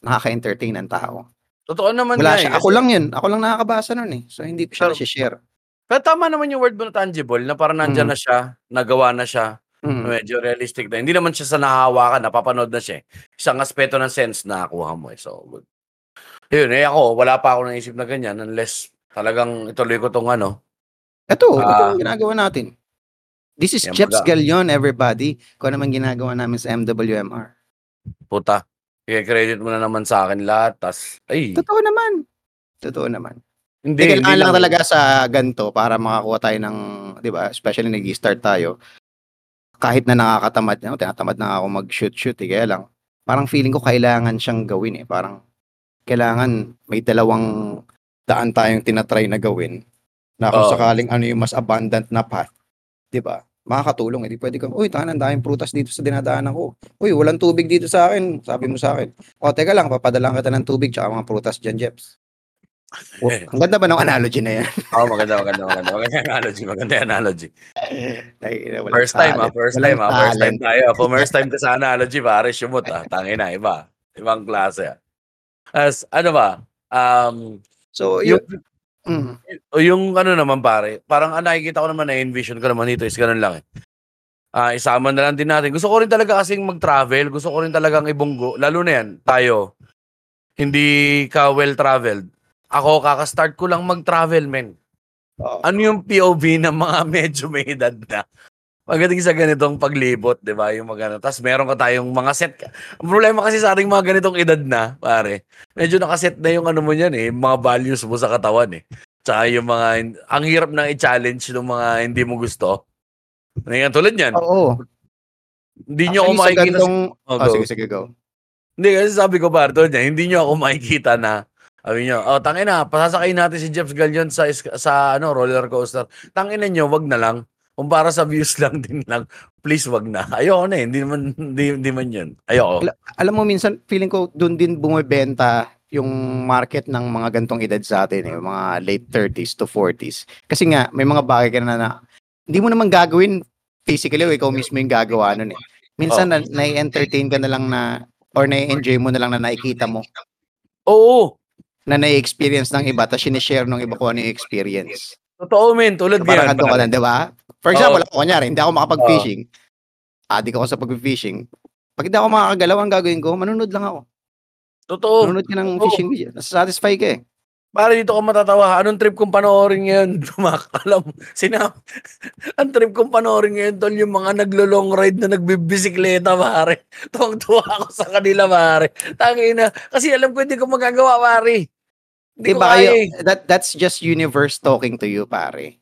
nakaka-entertain ng tao. Totoo naman Wala siya. eh. Ako lang yun. Ako lang nakakabasa nun eh. So hindi ko siya Pero- share. Pero tama naman yung word mo na tangible na parang nandyan Mm. na siya, nagawa na siya, Mm. medyo realistic na. Hindi naman siya sa nahahawakan, napapanood na siya. eh. Isang aspeto ng sense na nakuha mo eh. So, good. Yun, eh ako, wala pa ako naisip na ganyan unless talagang ituloy ko tong ano. Ito, ito Ah. yung ginagawa natin. This is baga. Galion, everybody. Kung ano man ginagawa namin sa MWMR. Puta. I-credit mo na naman sa akin lahat. Tas, ay, Totoo naman. Totoo naman. hindi. Hindi, hindi kailangan lang talaga sa ganito para makakuha tayo ng, di ba, especially nag-start tayo, kahit na nakakatamad, no, tinatamad na ako mag-shoot-shoot, eh, kaya lang, parang feeling ko kailangan siyang gawin eh. Parang, kailangan may dalawang daan tayong tinatry na gawin na kung Oo. sakaling ano yung mas abundant na path, di ba? Makakatulong. Hindi pwede kang, uy, tanan, daming prutas dito sa dinadaanan ko. Uy, walang tubig dito sa akin. Sabi mo sa akin. O, teka lang, papadalang kita ng tubig tsaka mga prutas dyan, Jeps. O, ang ganda ba ng analogy na yan? Oh, maganda, maganda, maganda. Maganda yung analogy, maganda yung analogy. First time, ah. talent. First time, ah. First time tayo. Kung first time ka sa analogy, pare, shumot, ah. Tangin na, iba. Ibang klase, ah. As, ano ba? Um, So, yung, mm, o yung ano naman, pare, parang ah, nakikita ko naman, na-envision ko naman dito is ganun lang, eh. Ah, isama na lang din natin. Gusto ko rin talaga kasing mag-travel. Gusto ko rin talagang ibunggo. Lalo na yan, tayo. Hindi ka well-traveled. Ako, kakastart ko lang mag-travel, men. ano yung POV ng mga medyo may edad na? Pagdating sa ganitong paglibot, di ba? Yung mga Tapos meron ka tayong mga set. Ang problema kasi sa ating mga ganitong edad na, pare, medyo nakaset na yung ano mo yan eh, yung mga values mo sa katawan eh. Tsaka yung mga, ang hirap na i-challenge ng mga hindi mo gusto. Ngayon, tulad yan, Oo. hindi nyo ako makikita. gantong, Oh, oh, go. sige, sige, go. Hindi, kasi sabi ko tulad niya, hindi nyo ako makikita na, sabi nyo, oh, tangin na, pasasakay natin si Jeff Galion sa, sa ano, roller coaster. Tangin na nyo, wag na lang. Kung para sa views lang din lang, please wag na. Ayoko na eh, hindi man, hindi, hindi man yun. Ayoko. Alam mo, minsan, feeling ko, doon din bumibenta yung market ng mga gantong edad sa atin, eh, mga late 30s to 40s. Kasi nga, may mga bagay ka na na, hindi mo naman gagawin physically o ikaw mismo yung gagawa nun eh. Minsan, na, nai-entertain ka na lang na, or nai-enjoy mo na lang na nakikita mo, Oo, na nai-experience ng iba, tapos sinishare ng iba kung ano yung experience. totoo men, tulad So, parang ngayon. kanto ka lang, di ba? For example, ako kunyari, hindi ako makapag-fishing. Adik ako sa pag-fishing. Pag hindi ako makakagalaw, ang gagawin ko, manunod lang ako. Totoo. Manunod ka ng Oo. fishing video. Nasasatisfy ka eh. Para dito ka matatawa. Anong trip kong panoorin ngayon? Tumak, alam, sinam, ang trip kong panoorin ngayon, tol, yung mga naglo-long ride na nagbibisikleta, pare. Tuwang-tuwa ako sa kanila, pare. Tangina. Kasi alam ko hindi ko magagawa, pare. Hindi ko Diba kaya kayo, eh. that, that's just universe talking to you, pare.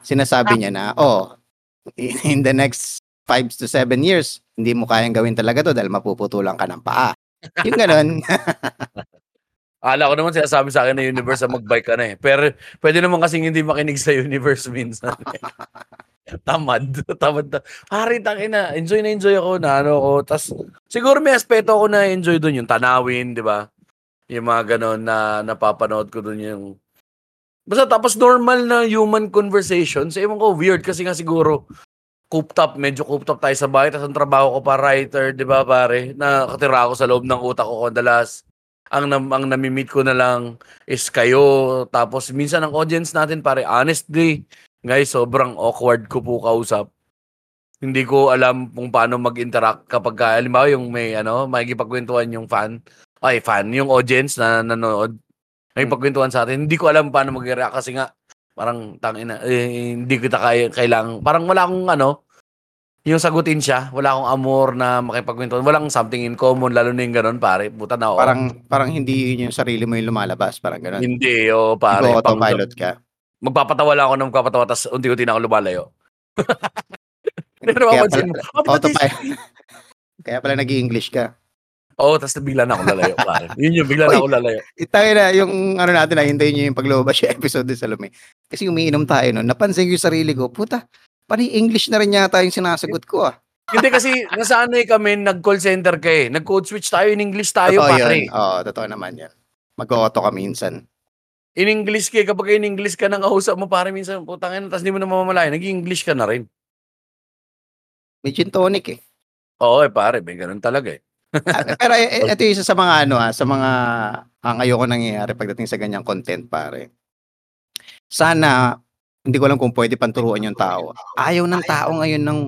Sinasabi niya na, oh, in the next five to seven years, hindi mo kayang gawin talaga to dahil mapuputulan ka ng paa. Yung ganun. Ala ko naman sinasabi sa akin na universe na mag-bike ka na eh. Pero pwede naman kasing hindi makinig sa universe minsan. tamad. Tamad na. Pare, tangina. Enjoy na enjoy ako na ano ko. Tas, siguro may aspeto ako na enjoy doon. Yung tanawin, di ba? Yung mga ganon na napapanood ko doon yung Basta tapos normal na human conversations. Ewan ko, weird kasi nga siguro cooped up, medyo cooped up tayo sa bahay. Tapos ang trabaho ko pa writer, di ba pare? Nakatira ako sa loob ng utak ko kadalas. Ang, nam, ang namimit ko na lang is kayo. Tapos minsan ang audience natin pare, honestly, guys, sobrang awkward ko po kausap. Hindi ko alam kung paano mag-interact kapag, ka- halimbawa yung may, ano, makikipagkwentuhan yung fan. Ay, fan, yung audience na nanonood. May pagkwentuhan sa atin. Hindi ko alam paano mag-react kasi nga, Parang tangina, eh, hindi kita kaya kailangan parang wala akong ano, yung sagutin siya, wala akong amor na makipagkwentuhan, walang something in common lalo na yung gano'n pare, puta na ako. Parang parang hindi yun yung sarili mo yung lumalabas, parang gano'n. hindi oh, pare. Pang- autopilot ka. magpapatawa lang ako ng magpapatawa tapos unti-unti na ako lumalayo. Pero Kaya pala. Kaya pala nag english ka. Oo, tapos bigla na ako lalayo, pare. Yun yung bigla na ako lalayo. Itangin na, yung ano natin, nahintayin nyo yung paglabas yung episode sa Salome. Kasi umiinom tayo nun. Napansin ko yung sarili ko, puta, pari English na rin yata yung sinasagot ko ah. Hindi kasi nasanay kami, nag-call center ka eh. Nag-code switch tayo, in English tayo, totoo pare. yun. Oo, totoo naman yan. Mag-auto ka minsan. In English ka, kapag in English ka nang kausap mo, pare minsan, putang ina, tapos di mo na mamamalayan, nag-English ka na rin. May gin tonic eh. Oo eh, pare, may ganun talaga eh. Pero ito isa sa mga ano ah, sa mga ang ayoko nangyayari pagdating sa ganyang content pare. Sana hindi ko alam kung pwede panturuan yung tao. Ayaw ng tao ngayon ng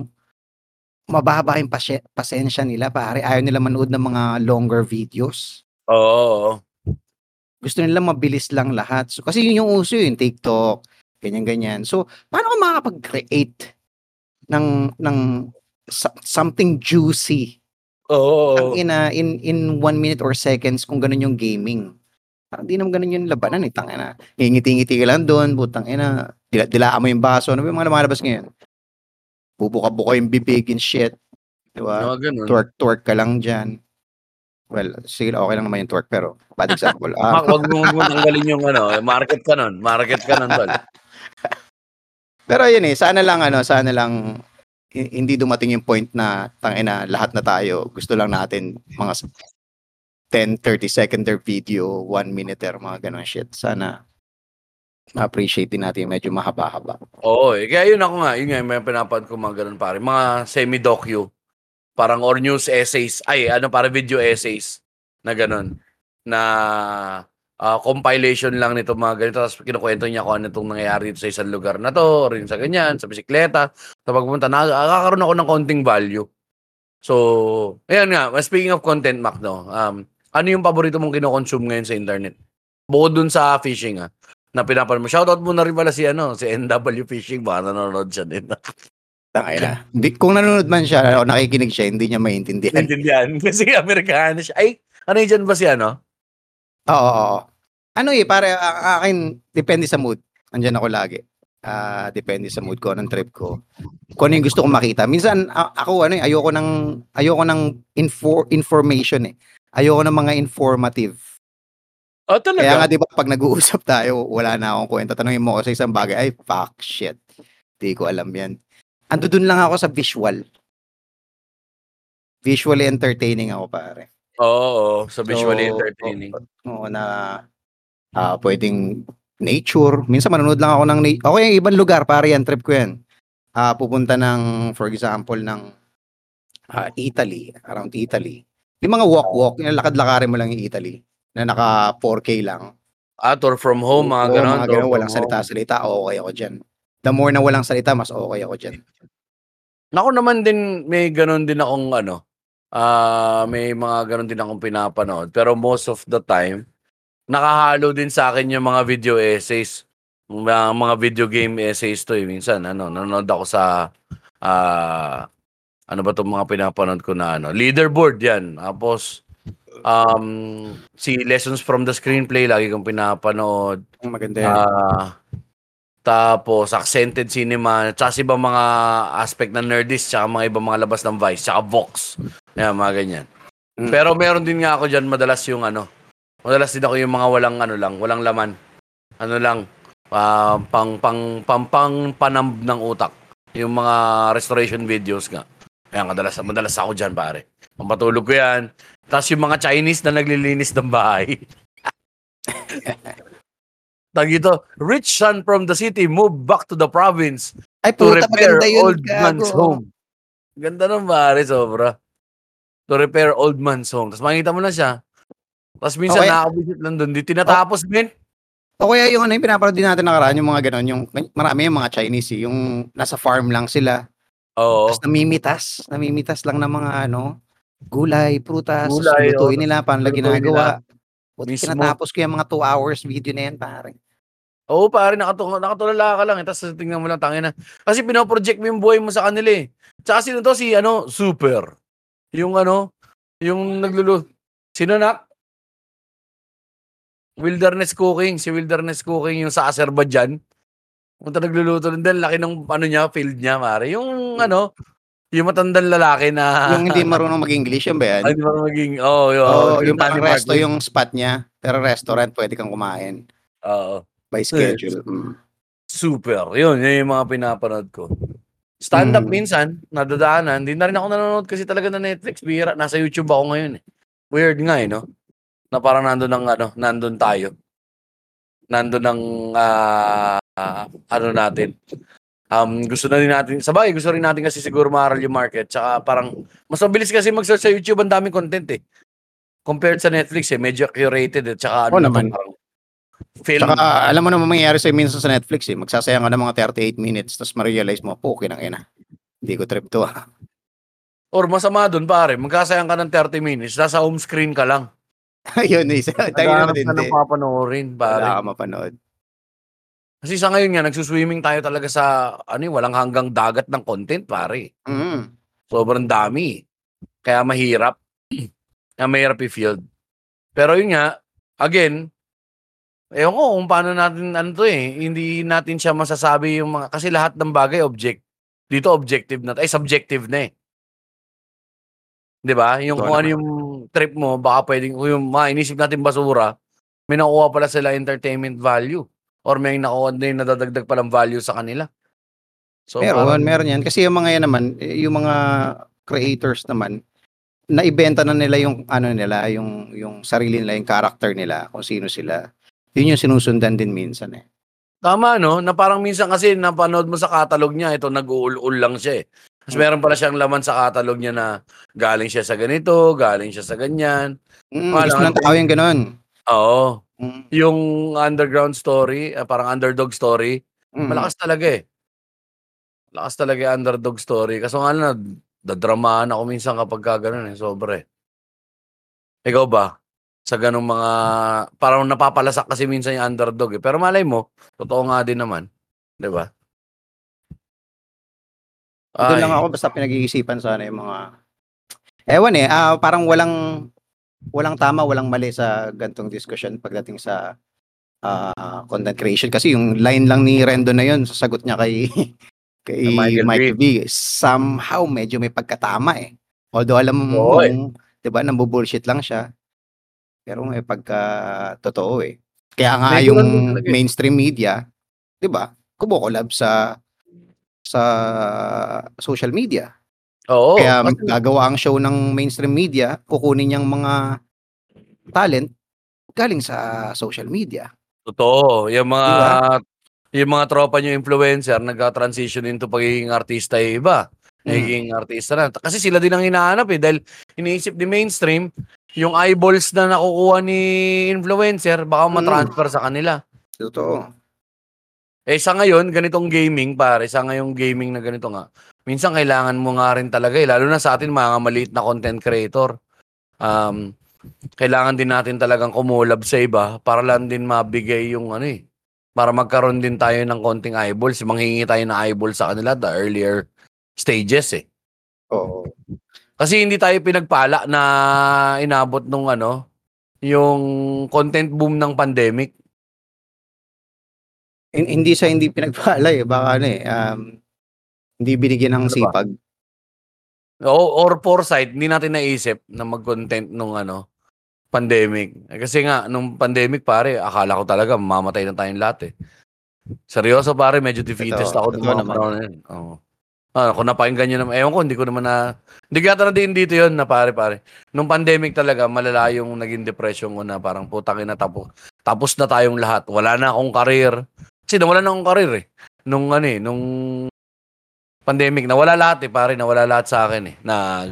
mababa yung pasye- pasensya nila pare. Ayaw nila manood ng mga longer videos. Oo, oo. Gusto nila mabilis lang lahat. So, kasi yun yung uso yung TikTok, ganyan-ganyan. So, paano ka makakapag-create ng, ng so- something juicy Oo. Ang ina, in, in one minute or seconds kung ganun yung gaming. Parang di naman ganun yung labanan eh. Tangin na. Ngingiti-ngiti ka lang doon. Butang ina. Dila, dilaan mo yung baso. Ano ba yung mga lumalabas ngayon? Bubuka-buka yung bibig and shit. Di ba? Mga ganun. Twerk-twerk ka lang dyan. Well, sige, okay lang naman yung twerk pero bad example. Ah, Mak, wag mo tanggalin yung ano, market ka nun. Market ka nun, tol. pero yun eh, sana lang ano, sana lang hindi dumating yung point na tangina lahat na tayo. Gusto lang natin mga 10, 30 seconder video, 1 minute mga ganun shit. Sana ma-appreciate din natin medyo mahaba-haba. Oo, eh. Kaya yun ako nga, yun nga, may pinapad ko mga ganun pare. Mga semi-docu. Parang or news essays. Ay, ano, para video essays. Na ganun. Na ah, compilation lang nito mga ganito. Tapos kinukwento niya kung ano itong nangyayari dito sa isang lugar na to, yun sa ganyan, sa bisikleta. Sa pagpunta, nakakaroon ako ng konting value. So, ayan nga, speaking of content, Mac, no, um, ano yung paborito mong kinokonsume ngayon sa internet? Bukod dun sa fishing, ah na pinapanood mo. Shoutout mo na rin pala si ano, si NW Fishing, baka nanonood siya din. Tangay na. Hindi, kung nanonood man siya o nakikinig siya, hindi niya maintindihan. Naintindihan. Kasi Amerikano siya. Ay, ano yun dyan ba si ano? Oo, oo, oo. Ano eh, para a- akin, depende sa mood. Andyan ako lagi. Ah, depende sa mood ko, anong trip ko. Kung ano yung gusto kong makita. Minsan, a- ako, ano eh, ayoko ng, ayoko ng info, information eh. Ayoko ng mga informative. Oh, talaga? Kaya nga, di ba, pag nag-uusap tayo, wala na akong kwenta. Tanungin mo ako sa isang bagay, ay, fuck, shit. Di ko alam yan. Ando dun lang ako sa visual. Visually entertaining ako, pare. Oo, sa visually So, entertaining. Oo, na ah pwedeng nature. Minsan manonood lang ako ng na- Okay, yung ibang lugar, pare yan, trip ko yan. Ah, pupunta ng, for example, ng ah, Italy, around Italy. Yung mga walk-walk, yung lakad-lakarin mo lang yung Italy, na naka 4K lang. Ah, tour from home, mga Oo, ganon. mga ganun, walang salita-salita, okay ako dyan. The more na walang salita, mas okay ako dyan. Ako naman din, may ganon din akong ano, ah may mga ganon din akong pinapanood. Pero most of the time, nakahalo din sa akin yung mga video essays. Mga, mga video game essays to eh. Minsan, ano, nanonood ako sa, ah ano ba itong mga pinapanood ko na ano, leaderboard yan. Tapos, um, si Lessons from the Screenplay, lagi kong pinapanood. Ang maganda yan. Ah, tapos accented cinema, tsaka sa ibang mga aspect ng Nerdist, tsaka mga ibang mga labas ng Vice, tsaka Vox. Yan, mga ganyan. Mm. Pero meron din nga ako dyan madalas yung ano, madalas din ako yung mga walang ano lang, walang laman. Ano lang, ah, pang pang pang pang panamb ng utak. Yung mga restoration videos nga. Ayan, madalas, madalas ako dyan, pare. Pampatulog ko yan. Tapos yung mga Chinese na naglilinis ng bahay. Tag ito, rich son from the city moved back to the province Ay, to puta, repair maganda yun. old man's gago. home. Ganda ng pare, sobra. To repair old man's home. Tapos makikita mo na siya. Tapos minsan Okay. nakakabisit lang doon. Di tinatapos, men. O kaya yung ano yung pinapanood din natin nakaraan, yung mga ganon, yung marami yung mga Chinese, eh, yung nasa farm lang sila, Oo. tapos namimitas, namimitas lang ng mga ano, gulay, prutas, tapos Gulay, lutuin nila, paano nila Lutuin ginagawa. Buti Mismo. tinatapos ko yung mga 2 hours video na yan, pare. Oo, pare, nakatu nakatulala ka lang, eh, tapos tingnan mo lang, tangina. Kasi pino-project mo yung buhay mo sa kanila, eh. Tsaka sino 'to, si ano, Super. Yung ano, yung naglulu sino nak? Wilderness Cooking, si Wilderness Cooking yung sa Azerbaijan. Punta nagluluto nun din, laki ng ano niya, field niya, pare. Yung ano, yung matandang lalaki na Yung hindi marunong mag-English yun ba yan? Ay, di ba maging, oo, oh, Oo, yung parang resto yung spot niya. Pero restaurant, pwede kang kumain. Oo. By schedule. Mm. Super. Yun, yun yung mga pinapanood ko. Stand-up Mm. minsan, nadadaanan. Hindi na rin ako nanonood kasi talaga na Netflix. Bihira. Nasa YouTube ako ngayon eh. Weird nga eh, no? Na parang nandun ng ano, nandun tayo. Nandun ng ah, ah, ano natin. Um, gusto na rin natin, sabay, gusto rin natin kasi siguro maaral yung market. Tsaka parang, mas mabilis kasi mag-search sa YouTube, ang daming content eh. Compared sa Netflix eh, medyo curated eh. Tsaka ano naman, naman. parang film. Tsaka alam mo naman mangyayari sa'yo minsan sa Netflix eh. Magsasayang ka ng mga 38 minutes tapos ma-realize mo, po, kinang ina. Hindi ko trip to ah. Or masama dun pare, magkasayang ka ng 30 minutes, nasa home screen ka lang. Ayun, isa. Tayo ka hindi. ng papanoorin, pare. Wala ka mapanood. Kasi sa ngayon nga, nagsuswimming tayo talaga sa, ano eh, walang hanggang dagat ng content, pare. Mm. Sobrang dami. Kaya mahirap. Kaya mahirap i-field. Pero yun nga, again, ewan ko kung paano natin, ano to eh, hindi natin siya masasabi yung mga, kasi lahat ng bagay, object, dito objective na, ay subjective na eh. 'Di ba? Yung kung ano naman. yung trip mo, baka pwedeng kung yung mga inisip natin basura, may nakuha pala sila entertainment value or may nakuha din nadadagdag palang value sa kanila. So meron, parang- meron yan. Kasi yung mga yan naman, eh, yung mga creators naman, naibenta na nila yung ano nila, yung yung sarili nila, yung character nila, kung sino sila. Yun yung sinusundan din minsan eh. Tama, no? Na parang minsan kasi napanood mo sa catalog niya, ito nag-uul-ul lang siya eh. Tapos meron pala siyang laman sa catalog niya na galing siya sa ganito, galing siya sa ganyan. Mm, Wala gusto ng tao yung ganun. Oo. Mm, Yung underground story, ah, parang underdog story, mm. malakas talaga eh. Malakas talaga yung underdog story. Kaso nga lang, dadramaan ako minsan kapag ka ganun eh, sobra eh. Ikaw ba? Sa ganung mga, parang napapalasak kasi minsan yung underdog eh. Pero malay mo, totoo nga din naman. 'Di ba? Doon lang ako basta pinag-iisipan sana yung mga Ewan eh, ah, parang walang walang tama, walang mali sa gantong discussion pagdating sa ah, content creation kasi yung line lang ni Rendo na yun, sasagot niya kay kay Michael Michael, B. Somehow medyo may pagkatama eh. Although alam mo, Oo eh. 'di ba, nambu-bullshit lang siya. Pero may pagka totoo eh. Kaya nga Medyo yung ganun talaga eh. mainstream media, 'di ba? Kumukolab sa sa social media. oo. Kaya kasi- gagawa ang show ng mainstream media, kukunin niyang mga talent galing sa social media. Totoo. Yung mga Diba? yung mga tropa niyo influencer nagka-transition into pagiging artista yung iba. Mm. Nagiging artista na. Kasi sila din ang hinahanap eh dahil iniisip ni mainstream yung eyeballs na nakukuha ni influencer baka Mm. matransfer sa kanila. Totoo. Eh sa ngayon, ganitong gaming pare, sa ngayong gaming na ganito nga, minsan kailangan mo nga rin talaga eh, lalo na sa atin mga maliit na content creator. Um, kailangan din natin talagang kumulab sa iba para lang din mabigay yung ano eh, para magkaroon din tayo ng konting eyeballs, manghingi tayo ng eyeballs sa kanila the earlier stages eh. Oo. Kasi hindi tayo pinagpala na inabot nung ano, yung content boom ng pandemic. Hin- hindi sa hindi pinagpala eh, baka ano eh, um, hindi binigyan ng Ano ba? sipag. O, or foresight, hindi natin naisip na mag-content nung ano, pandemic. Kasi nga, nung pandemic pare, akala ko talaga mamamatay na tayong lahat eh. Seryoso pare, medyo defeatist Totoo, ako mga naman. Oo. Ah, kung napakinggan nyo naman, ewan ko, hindi ko naman na, hindi ko na din dito yun na pare pare. Nung pandemic talaga, malala yung naging depression ko na parang putang ina tapos, tapos na tayong lahat. Wala na akong career. Kasi nawala na akong career eh. Nung ano eh, nung pandemic, nawala lahat eh, pare, nawala lahat sa akin eh. Na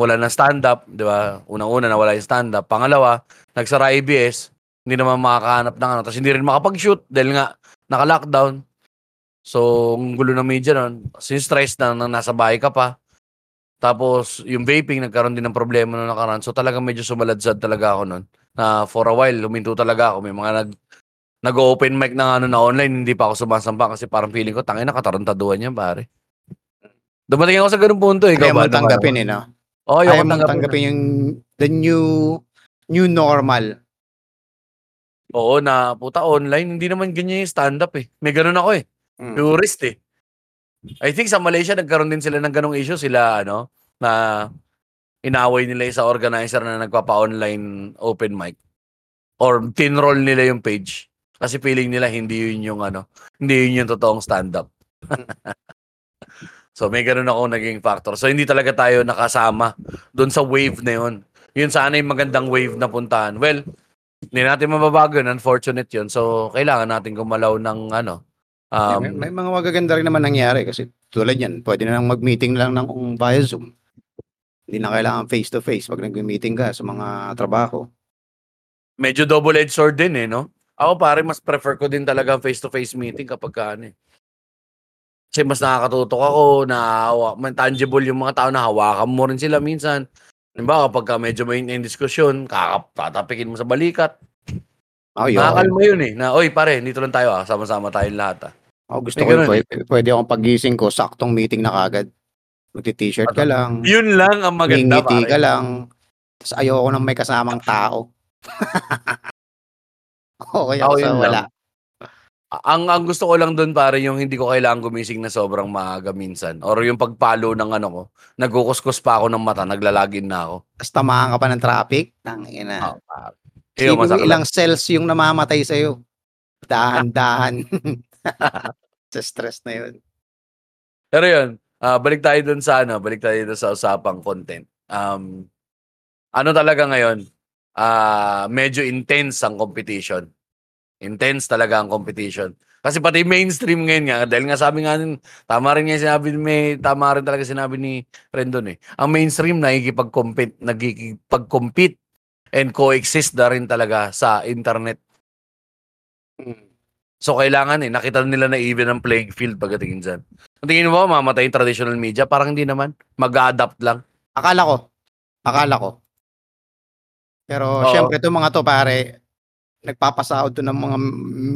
wala na stand-up, di ba? Unang-una, nawala yung stand-up. Pangalawa, nagsara ABS, hindi naman makakahanap ng ano. Tapos hindi rin makapag-shoot dahil nga naka-lockdown. So, ang gulo ng media nun. Since stress na, na nasa bahay ka pa. Tapos, yung vaping, nagkaroon din ng problema nung nakaraan. So, talagang medyo sumaladsad talaga ako nun. Na for a while, luminto talaga ako. May mga nag nag-open mic na ano na online, hindi pa ako sumasampa kasi parang feeling ko, tangin na katarantaduhan yan, pare. Dumating ako sa ganung punto, eh. Ayaw ba? mo tanggapin eh, no? Oh, Ayaw mo tanggapin yung the new new normal. Oo, na puta online, hindi naman ganyan yung stand-up eh. May ganun ako eh. Mm. Tourist eh. I think sa Malaysia nagkaroon din sila ng ganong issue sila ano na inaway nila sa organizer na nagpapa-online open mic or tinroll nila yung page kasi feeling nila hindi yun yung ano, hindi yun yung totoong stand-up. so may ganun ako naging factor. So hindi talaga tayo nakasama doon sa wave na yun. Yun sana yung magandang wave na puntahan. Well, hindi natin mababago yun. Unfortunate yun. So, kailangan natin gumalaw ng ano. Um, may, may mga magaganda rin naman nangyari kasi tulad yan, pwede na lang mag-meeting lang ng via Zoom. Hindi na kailangan face-to-face pag nag-meeting ka sa mga trabaho. medyo double-edged sword din eh, no? Ako pare, mas prefer ko din talaga face-to-face meeting kapag ka ano eh. Kasi mas nakakatutok ako, na man tangible yung mga tao na hawakan mo rin sila minsan. Diba, kapag ka medyo may yung diskusyon, kakap, tatapikin mo sa balikat. Oh, yun. Nakakalma yun eh. Na, oy pare, dito lang tayo ah. Sama-sama tayong lahat ah. Oh, gusto May ko, ganun pwede, pwede akong pagising ko, saktong meeting na kagad. Magti-t-shirt ka lang, Yun lang ang maganda ngingiti pare. ka lang. Tapos ayoko nang may kasamang tao. okay ako Ako sa yun wala. lang. Ang ang gusto ko lang doon pare yung hindi ko kailangan gumising na sobrang maaga minsan or yung pagpalo ng ano ko, nagkukuskus pa ako ng mata, naglalagin na ako. Tapos tamahan ka pa ng traffic. Pare. Isipin Iyo, mo masakit. ilang cells yung namamatay sa'yo. Dahan-dahan. sa stress na yun. Pero yun, ah, balik tayo dun sa ano, balik tayo dun sa usapang content. Um, ano talaga ngayon, ah medyo intense ang competition. Intense talaga ang competition. Kasi pati mainstream ngayon nga, dahil nga sabi nga, nun, tama rin nga sinabi, may, tama rin talaga sinabi ni Rendon eh. Ang mainstream nakikipag-compete, nagkikipag-compete and coexist na rin talaga sa internet. So kailangan eh, nakita nila na even ang playing field pagdating dyan. Kung tingin mo ba, mamatay yung traditional media? Parang hindi naman. Mag-adapt lang. Akala ko. Akala ko. Pero Oo. syempre itong mga to pare, nagpapasahod to ng mga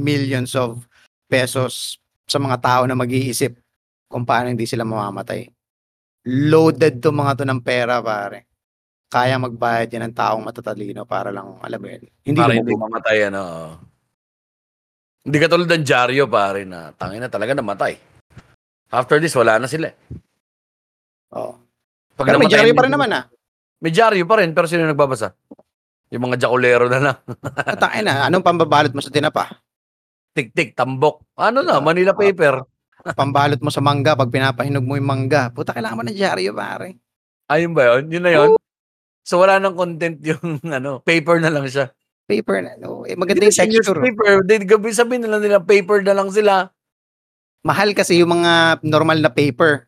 millions of pesos sa mga tao na mag-iisip kung paano hindi sila mamamatay. Loaded to mga to ng pera pare. Kaya magbayad yan ng taong matatalino para lang, alam mo yun. Hindi para hindi mamatay, ano. Hindi katulad ng dyaryo, pare, na tangin na talaga namatay. After this, wala na sila. eh. Oo. Pag Pero may namatay hindi pa rin naman ah. May dyaryo pa rin, pero sino nagbabasa? Yung mga jakulero na lang. Atangin na, anong pambabalot mo sa tinapa? Tik-tik, tambok. Ano na, Diba? Manila paper. Pambalot mo sa mangga pag pinapahinog mo yung mangga. Puta, kailangan mo ng dyaryo pare. Ayun ba yun? Yun na yun? So wala nang content yung ano, paper na lang siya. Paper na. No? Eh, maganda yung texture. Newspaper, di gabi sabihin nila nila, paper na lang sila. Mahal kasi yung mga normal na paper.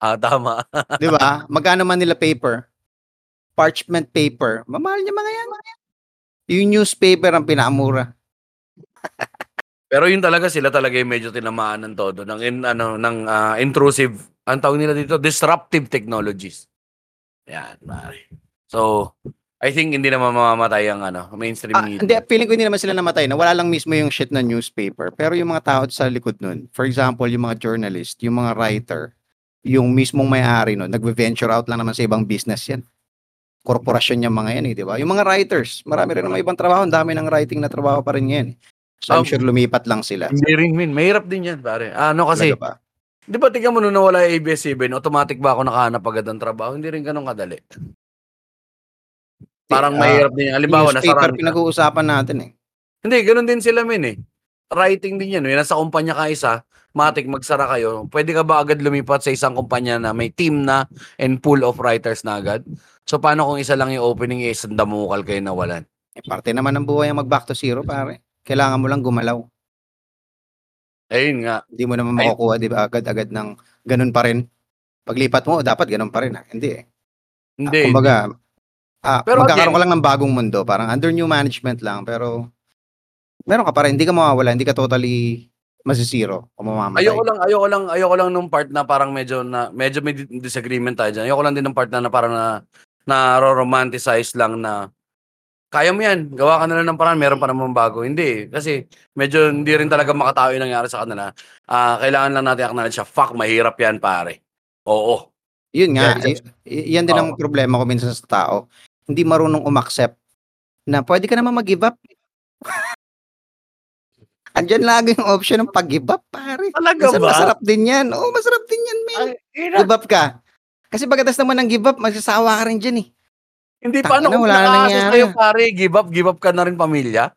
Ah, tama. Di ba? Magkano man nila paper? Parchment paper. Mamahal niya mga yan. Yung newspaper ang pinamura. Pero yun talaga sila talaga yung medyo tinamaan ng todo ng in, ano ng ah, intrusive ang tawag nila dito disruptive technologies. Yan, pare. So, I think hindi naman mamamatay ang ano, mainstream Ah, hindi, media. feeling ko hindi naman sila namatay. Na wala lang mismo yung shit na newspaper. Pero yung mga tao sa likod nun, for example, yung mga journalist, yung mga writer, yung mismong may-ari nun, nagve-venture out lang naman sa ibang business yan. Korporasyon yung mga yan eh, di ba? Yung mga writers, marami rin naman ibang trabaho, ang dami ng writing na trabaho pa rin yan. eh. So I'm Um, sure lumipat lang sila. Hindi rin min, mahirap din yan, pare. Ano kasi, ba? di ba tingnan mo nung nawala ABS-CBN, automatic ba ako nakahanap agad ng trabaho? Hindi rin ganun kadali. Parang Ah, mahirap din. yan. Halimbawa, nasa ka. pinag-uusapan natin eh. Hindi, ganun din sila min eh. Writing din yan. Yung nasa kumpanya ka isa, matik magsara kayo. Pwede ka ba agad lumipat sa isang kumpanya na may team na and pool of writers na agad? So paano kung isa lang yung opening eh, isang damukal kayo nawalan? eh parte naman ng buhay ang mag-back to zero, pare. Kailangan mo lang gumalaw. Ayun nga. Hindi mo naman makukuha, di ba, agad-agad ng ganun pa rin. Paglipat mo, dapat ganun pa rin. Ah. Hindi eh. Hindi. Ah, kumbaga, ah, Pero magkakaroon again- ka lang ng bagong mundo. Parang under new management lang. Pero, meron ka pa rin. Hindi ka mawawala. Hindi ka totally masisiro o mamamatay. Ayoko lang, ayoko lang, ayoko lang nung part na parang medyo na medyo may di- disagreement tayo diyan. Ayoko lang din ng part na, na parang na na romanticize lang na kaya mo yan. Gawa ka na lang ng paraan. Meron pa naman bago. Hindi. Kasi medyo hindi rin talaga makatao yung nangyari sa kanila. Ah, kailangan lang natin acknowledge siya. Fuck, mahirap yan, pare. Oo. Yun nga, Yeah, y- yan din ang Oo. problema ko minsan sa tao. Hindi marunong umaccept na pwede ka naman mag-give up. Andyan lagi yung option ng pag-give up, pare. Talaga Minsan ba? masarap din yan. Oo, masarap din yan, ina. Give up ka. Kasi pagkatas naman ng give up, magsasawa ka rin dyan eh. Hindi Tangina, paano kung wala na nangyari. sa'yo, pare. Give up, give up ka na rin pamilya.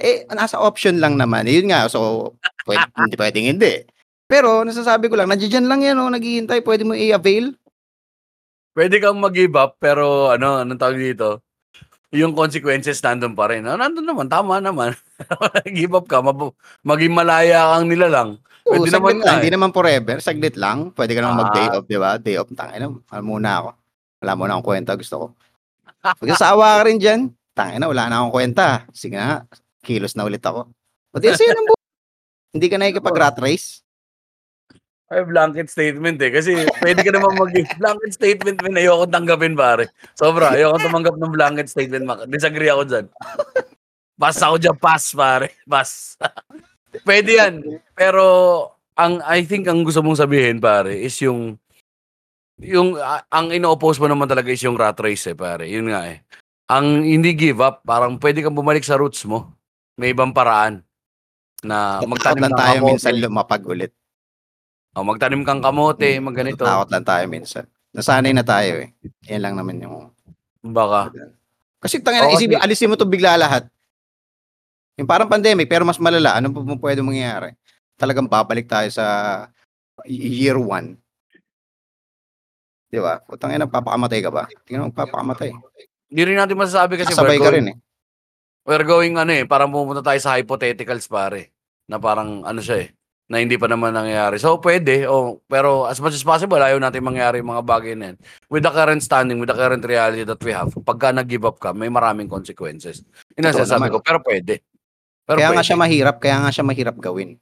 Eh, nasa option lang naman. Yun nga, so, pwede, hindi pwedeng hindi. Pero, nasasabi ko lang, nandiyan lang yan, oh, naghihintay, pwede mo i-avail. Pwede kang mag-give up, pero ano, anong tawag dito? Yung consequences nandun pa rin. Ah, nandun naman, tama naman. give up ka, mab- maging malaya kang nila lang. Oo, Pwede naman saglit lang, eh. hindi naman forever, saglit lang. Pwede ka naman Ah. mag-day off, di ba? Day off, tangina, ano muna ako. Wala muna akong kwenta, gusto ko. Magsasawa ka rin dyan, tangina, wala na akong kwenta. Sige nga, kilos na ulit ako. Pati yun ang bu- Hindi ka nakikipag-rat race. Ay, blanket statement eh. Kasi pwede ka naman mag blanket statement, min. Ayoko tanggapin, pare. Sobra, ayoko tumanggap ng blanket statement. Mak- Disagree ako dyan. Pass ako dyan, pass, pare. Pass. pwede yan. Pero, ang I think ang gusto mong sabihin, pare, is yung yung a- ang ino-oppose mo naman talaga is yung rat race eh, pare. Yun nga eh. Ang hindi give up, parang pwede kang bumalik sa roots mo. May ibang paraan na magtanim ng tayo kamote. minsan lumapag ulit. O, magtanim kang kamote, magganito. Takot lang tayo minsan. Nasanay na tayo eh. Yan lang naman yung... Baka. Kasi tangina, Oo, isipin, alisin mo to bigla lahat. Yung parang pandemic, pero mas malala. Ano pa pwede mangyari? Talagang babalik tayo sa year one. Di ba? Putang ina, papakamatay ka ba? Tingnan mo, papakamatay. Hindi rin natin masasabi kasi Kasabay we're ka going, rin eh. we're going ano eh, parang pumunta tayo sa hypotheticals pare. Na parang ano siya eh, na hindi pa naman nangyayari. So pwede, oh, pero as much as possible, ayaw natin mangyari mga bagay na yan. With the current standing, with the current reality that we have, pagka nag-give up ka, may maraming consequences. Yun ang naman. ko, pero pwede. Pero Kaya nga pwede. siya mahirap, kaya nga siya mahirap gawin.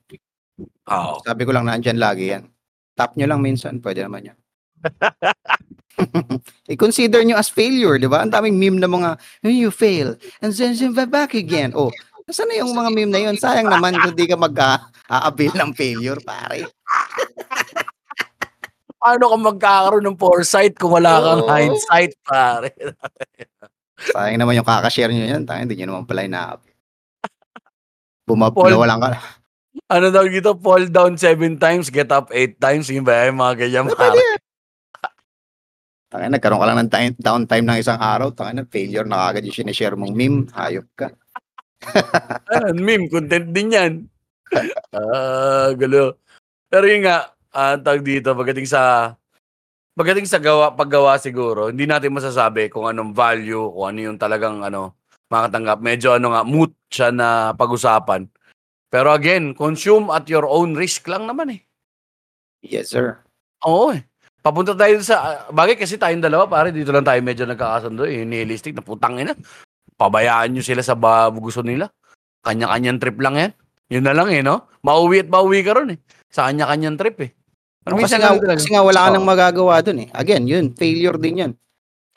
Oo. Sabi ko lang, nandyan lagi yan. Tap nyo lang minsan, pwede naman yan. I-consider nyo as failure, di ba? Ang daming meme na mga, "When you fail, and then you back again. Oh, Nasaan na yung mga meme na yun? Sayang naman kung di ka mag-a-avail ng failure, pare. Paano ka magkakaroon ng foresight kung wala kang Oo. hindsight, pare? Sayang naman yung kakashare nyo yan. Tayo, hindi nyo naman pala ina Bumab, Paul- nawalan ka. ano daw dito, fall down seven times, get up eight times, yung ba, yung mga ganyan, pare. Pwede yan. Tangin, nagkaroon ka lang ng time, downtime ng isang araw. Tangin, failure na kagad yung sinishare mong meme. Hayop ka. Ayan, meme, content din yan. Ah, gulo. Pero yun nga, ah, tawag dito, pagdating sa pagdating sa gawa, paggawa siguro, hindi natin masasabi kung anong value, kung ano yung talagang ano, makatanggap. Medyo ano nga, moot siya na pag-usapan. Pero again, consume at your own risk lang naman eh. Yes, sir. Oo eh. Papunta tayo sa, ah, bagay kasi tayong dalawa, pare, dito lang tayo medyo nagkakasundo eh, nihilistic na putang ina. Pabayaan nyo sila sa ba gusto nila. Kanya-kanyang trip lang yan. Yun na lang eh, no? Mauwi at mauwi ka ron eh. Sa kanya-kanyang trip eh. Pero kasi, nga, kasi nga wala ka nang magagawa dun eh. Again, yun, failure din yan.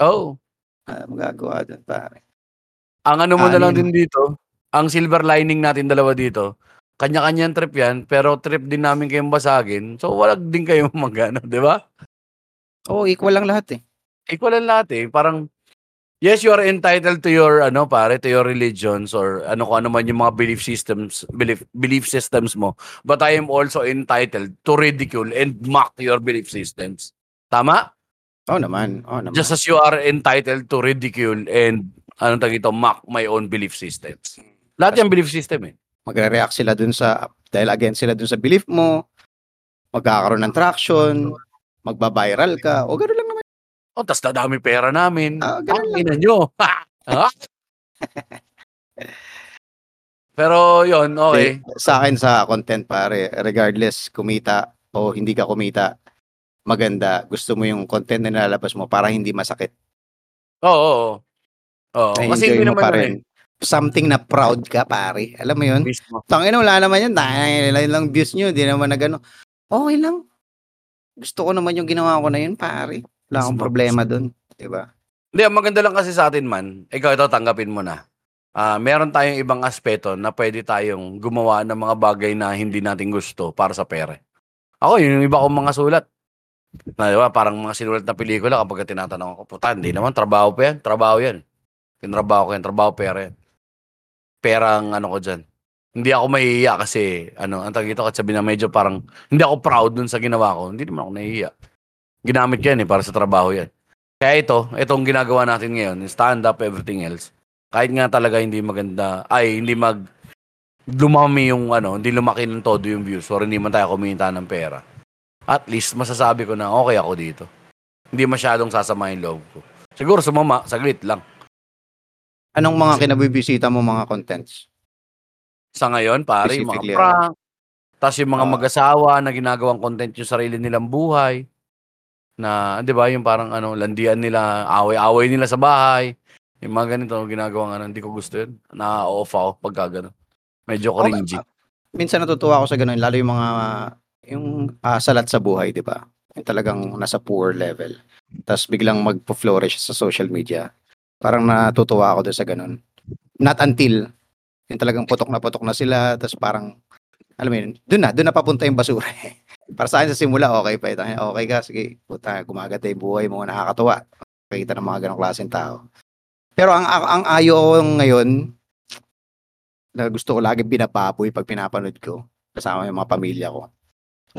Oo. Ah, magagawa dun, pare. Ang ano mo na lang din dito, ang silver lining natin dalawa dito, kanya-kanyang trip yan, pero trip din namin kayong basagin. So, wala din kayong magano, di ba? Oo, equal lang lahat eh. equal lang lahat eh. Parang, yes, you are entitled to your, ano pare, to your religions or ano kung ano man yung mga belief systems, belief, belief systems mo. But I am also entitled to ridicule and mock your belief systems. Tama? Oo naman. Oo naman. Just as you are entitled to ridicule and, ano tag ito, mock my own belief systems. Lahat yung belief system eh. magre-react sila dun sa, dahil again sila dun sa belief mo, magkakaroon ng traction, magbabiral ka, o gano'n lang naman. O, tas dadami pera namin. Ah, ganun lang. Ina nyo. Ha? Pero yon okay. Sa akin sa content pare, regardless kumita o hindi ka kumita, maganda. Gusto mo yung content na nilalabas mo para hindi masakit. Oo, oo. Oo, kasi Na-enjoy hindi naman pa eh. rin. Something na proud ka pare. Alam mo yun? Mismo. Tangin wala naman yun. Dahil lang views nyo. Hindi naman na gano'n. Okay lang. Gusto ko naman yung ginawa ko na yun, pare. Wala akong problema dun. Diba? Hindi, ang maganda lang kasi sa atin man, ikaw ito tanggapin mo na. ah, meron tayong ibang aspeto na pwede tayong gumawa ng mga bagay na hindi natin gusto para sa pera. Ako, yun yung iba kong mga sulat. Na, di ba, parang mga sinulat na pelikula kapag tinatanong ako, puta, hindi naman, trabaho pa yan, trabaho yan. Tinrabaho ko yan, trabaho pera yan. Pera ang ano ko dyan. Hindi ako mahihiya kasi, ano, ang tawag ito, kasi sabi na medyo parang, hindi ako proud dun sa ginawa ko. Hindi naman ako nahihiya. Ginamit yan eh, para sa trabaho yan. Kaya ito, itong ginagawa natin ngayon, stand up, everything else. Kahit nga talaga hindi maganda, ay, hindi mag, lumami yung ano, hindi lumaki ng todo yung views or hindi man tayo kumita ng pera. At least, masasabi ko na okay ako dito. Hindi masyadong sasama yung loob ko. Siguro sumama, saglit lang. Anong mga kinabibisita mo mga contents? Sa ngayon, pare, yung mga prank, tapos yung mga Ah. mag-asawa na ginagawang content yung sarili nilang buhay, na, di ba, yung parang ano, landian nila, away-away nila sa bahay, yung mga ganito, ginagawang ano, hindi ko gusto yun. Na-off ako pagka gano'n. Medyo cringy. Okay. Minsan natutuwa ako sa ganun, lalo yung mga yung ah, salat sa buhay, 'di ba? Yung talagang nasa poor level. Tapos biglang magpo-flourish sa social media. Parang natutuwa ako doon sa ganun. Not until yung talagang putok na putok na sila, tapos parang alam mo yun, doon na, doon na papunta yung basura. Eh. Para sa akin sa simula, okay pa ito. Okay ka, sige, puta, gumaganda yung buhay mo, nakakatuwa. Nakikita ng mga ganong klaseng tao. Pero ang, ang, ang ayaw ko ngayon, na gusto ko lagi binababoy pag pinapanood ko kasama yung mga pamilya ko.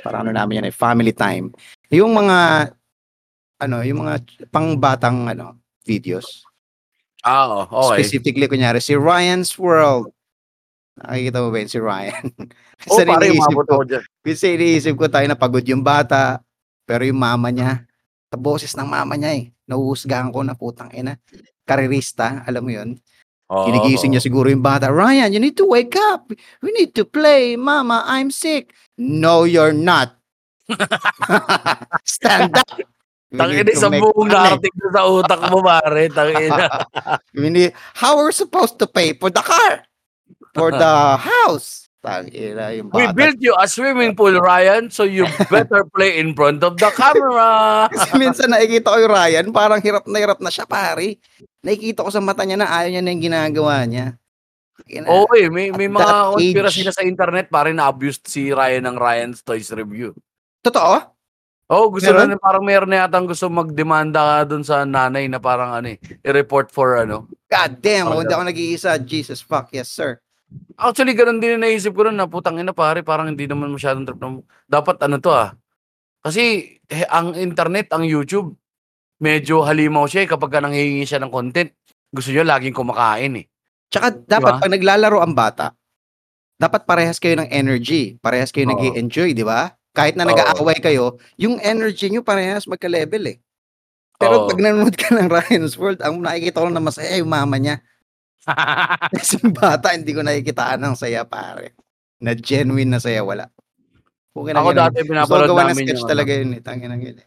Para ano namin yan eh, family time. Yung mga ano, yung mga pangbatang ano, videos. Ah, oo, okay. Specifically, kunyari, si Ryan's World. Nakikita mo ba yun si Ryan? Oo, Sa pare, umabot ko, ako dyan. kasi iniisip ko tayo na pagod yung bata, pero yung mama niya, sa boses ng mama niya eh, nahuhusgahan ko na putang ina. Karirista, alam mo yun? Oo, Ginigising niya siguro yung bata, Ryan, you need to wake up. We need to play. Mama, I'm sick. No, you're not. Stand up. We Tangin need to sa buong narrative sa utak mo, pare. Tangin We need, how are we supposed to pay for the car? For the house? Tangina yung We built you a swimming pool, Ryan, so you better play in front of the camera. Kasi minsan nakikita ko yung Ryan, parang hirap na hirap na siya, pare. Nakikita ko sa mata niya na ayaw niya na yung ginagawa niya. Tangina. Oo, eh, may, may mga age. na sa internet, pare, na-abused si Ryan ng Ryan's Toys Review. Totoo? Oo, gusto Meron? na, parang meron na yatang gusto magdemanda doon sa nanay na parang ano eh, i-report for ano. God damn, oh, hindi ako nag-iisa. Jesus fuck, yes sir. Actually, ganun din yung naisip ko rin na putang ina pare, parang hindi naman masyadong trip na, dapat ano to ah. Kasi eh, ang internet, ang YouTube, medyo halimaw siya eh, kapag ka nanghihingi siya ng content. Gusto niya laging kumakain eh. Tsaka dapat Diba? pag naglalaro ang bata, dapat parehas kayo ng energy, parehas kayo Oo. nag enjoy di ba? Kahit na nag-aaway kayo, yung energy nyo parehas magka-level eh. Pero Oo. pag nanonood ka ng Ryan's World, ang nakikita ko na masaya yung mama niya. Kasi yung bata, hindi ko nakikitaan ng saya, pare. Na genuine na saya, wala. Okay Ako dati Gusto ko pinapanood gawa ng namin sketch yung, talaga ano, yun eh. Tangin ng yun eh.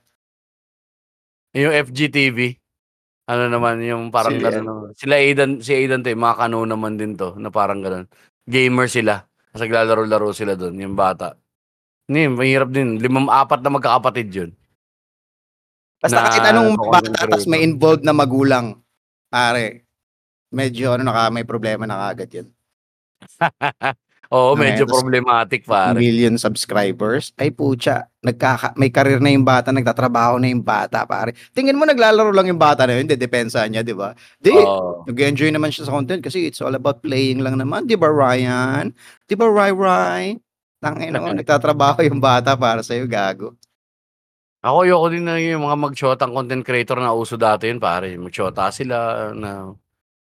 yung FGTV. Ano naman, yung parang Sila gano'n. naman. Sila Aidan, si Aidan to, yung mga kano naman din to, na parang gano'n. Gamer sila. Kasi naglalaro-laro sila doon, yung bata. Hindi, mahirap din. Limang, apat na magkakapatid yun. Basta Na- kahit anong na bata, tas may involved na magulang, pare, medyo ano naka, may problema na kagad yun. Oo, Okay, medyo tas- problematic, pare. million subscribers, ay pucha, nagkaka, may karir na yung bata, nagtatrabaho na yung bata, pare. Tingin mo naglalaro lang yung bata na yun, hindi, depensa niya, di ba? Di, Oo. nag-enjoy naman siya sa content kasi it's all about playing lang naman, di ba Ryan? Di ba Rai Rai? Tangin mo, nagtatrabaho yung bata para sa'yo, gago. Ako, ayoko din na yung mga mag-shotang content creator na uso dati yun, pare. Mag-shota sila na...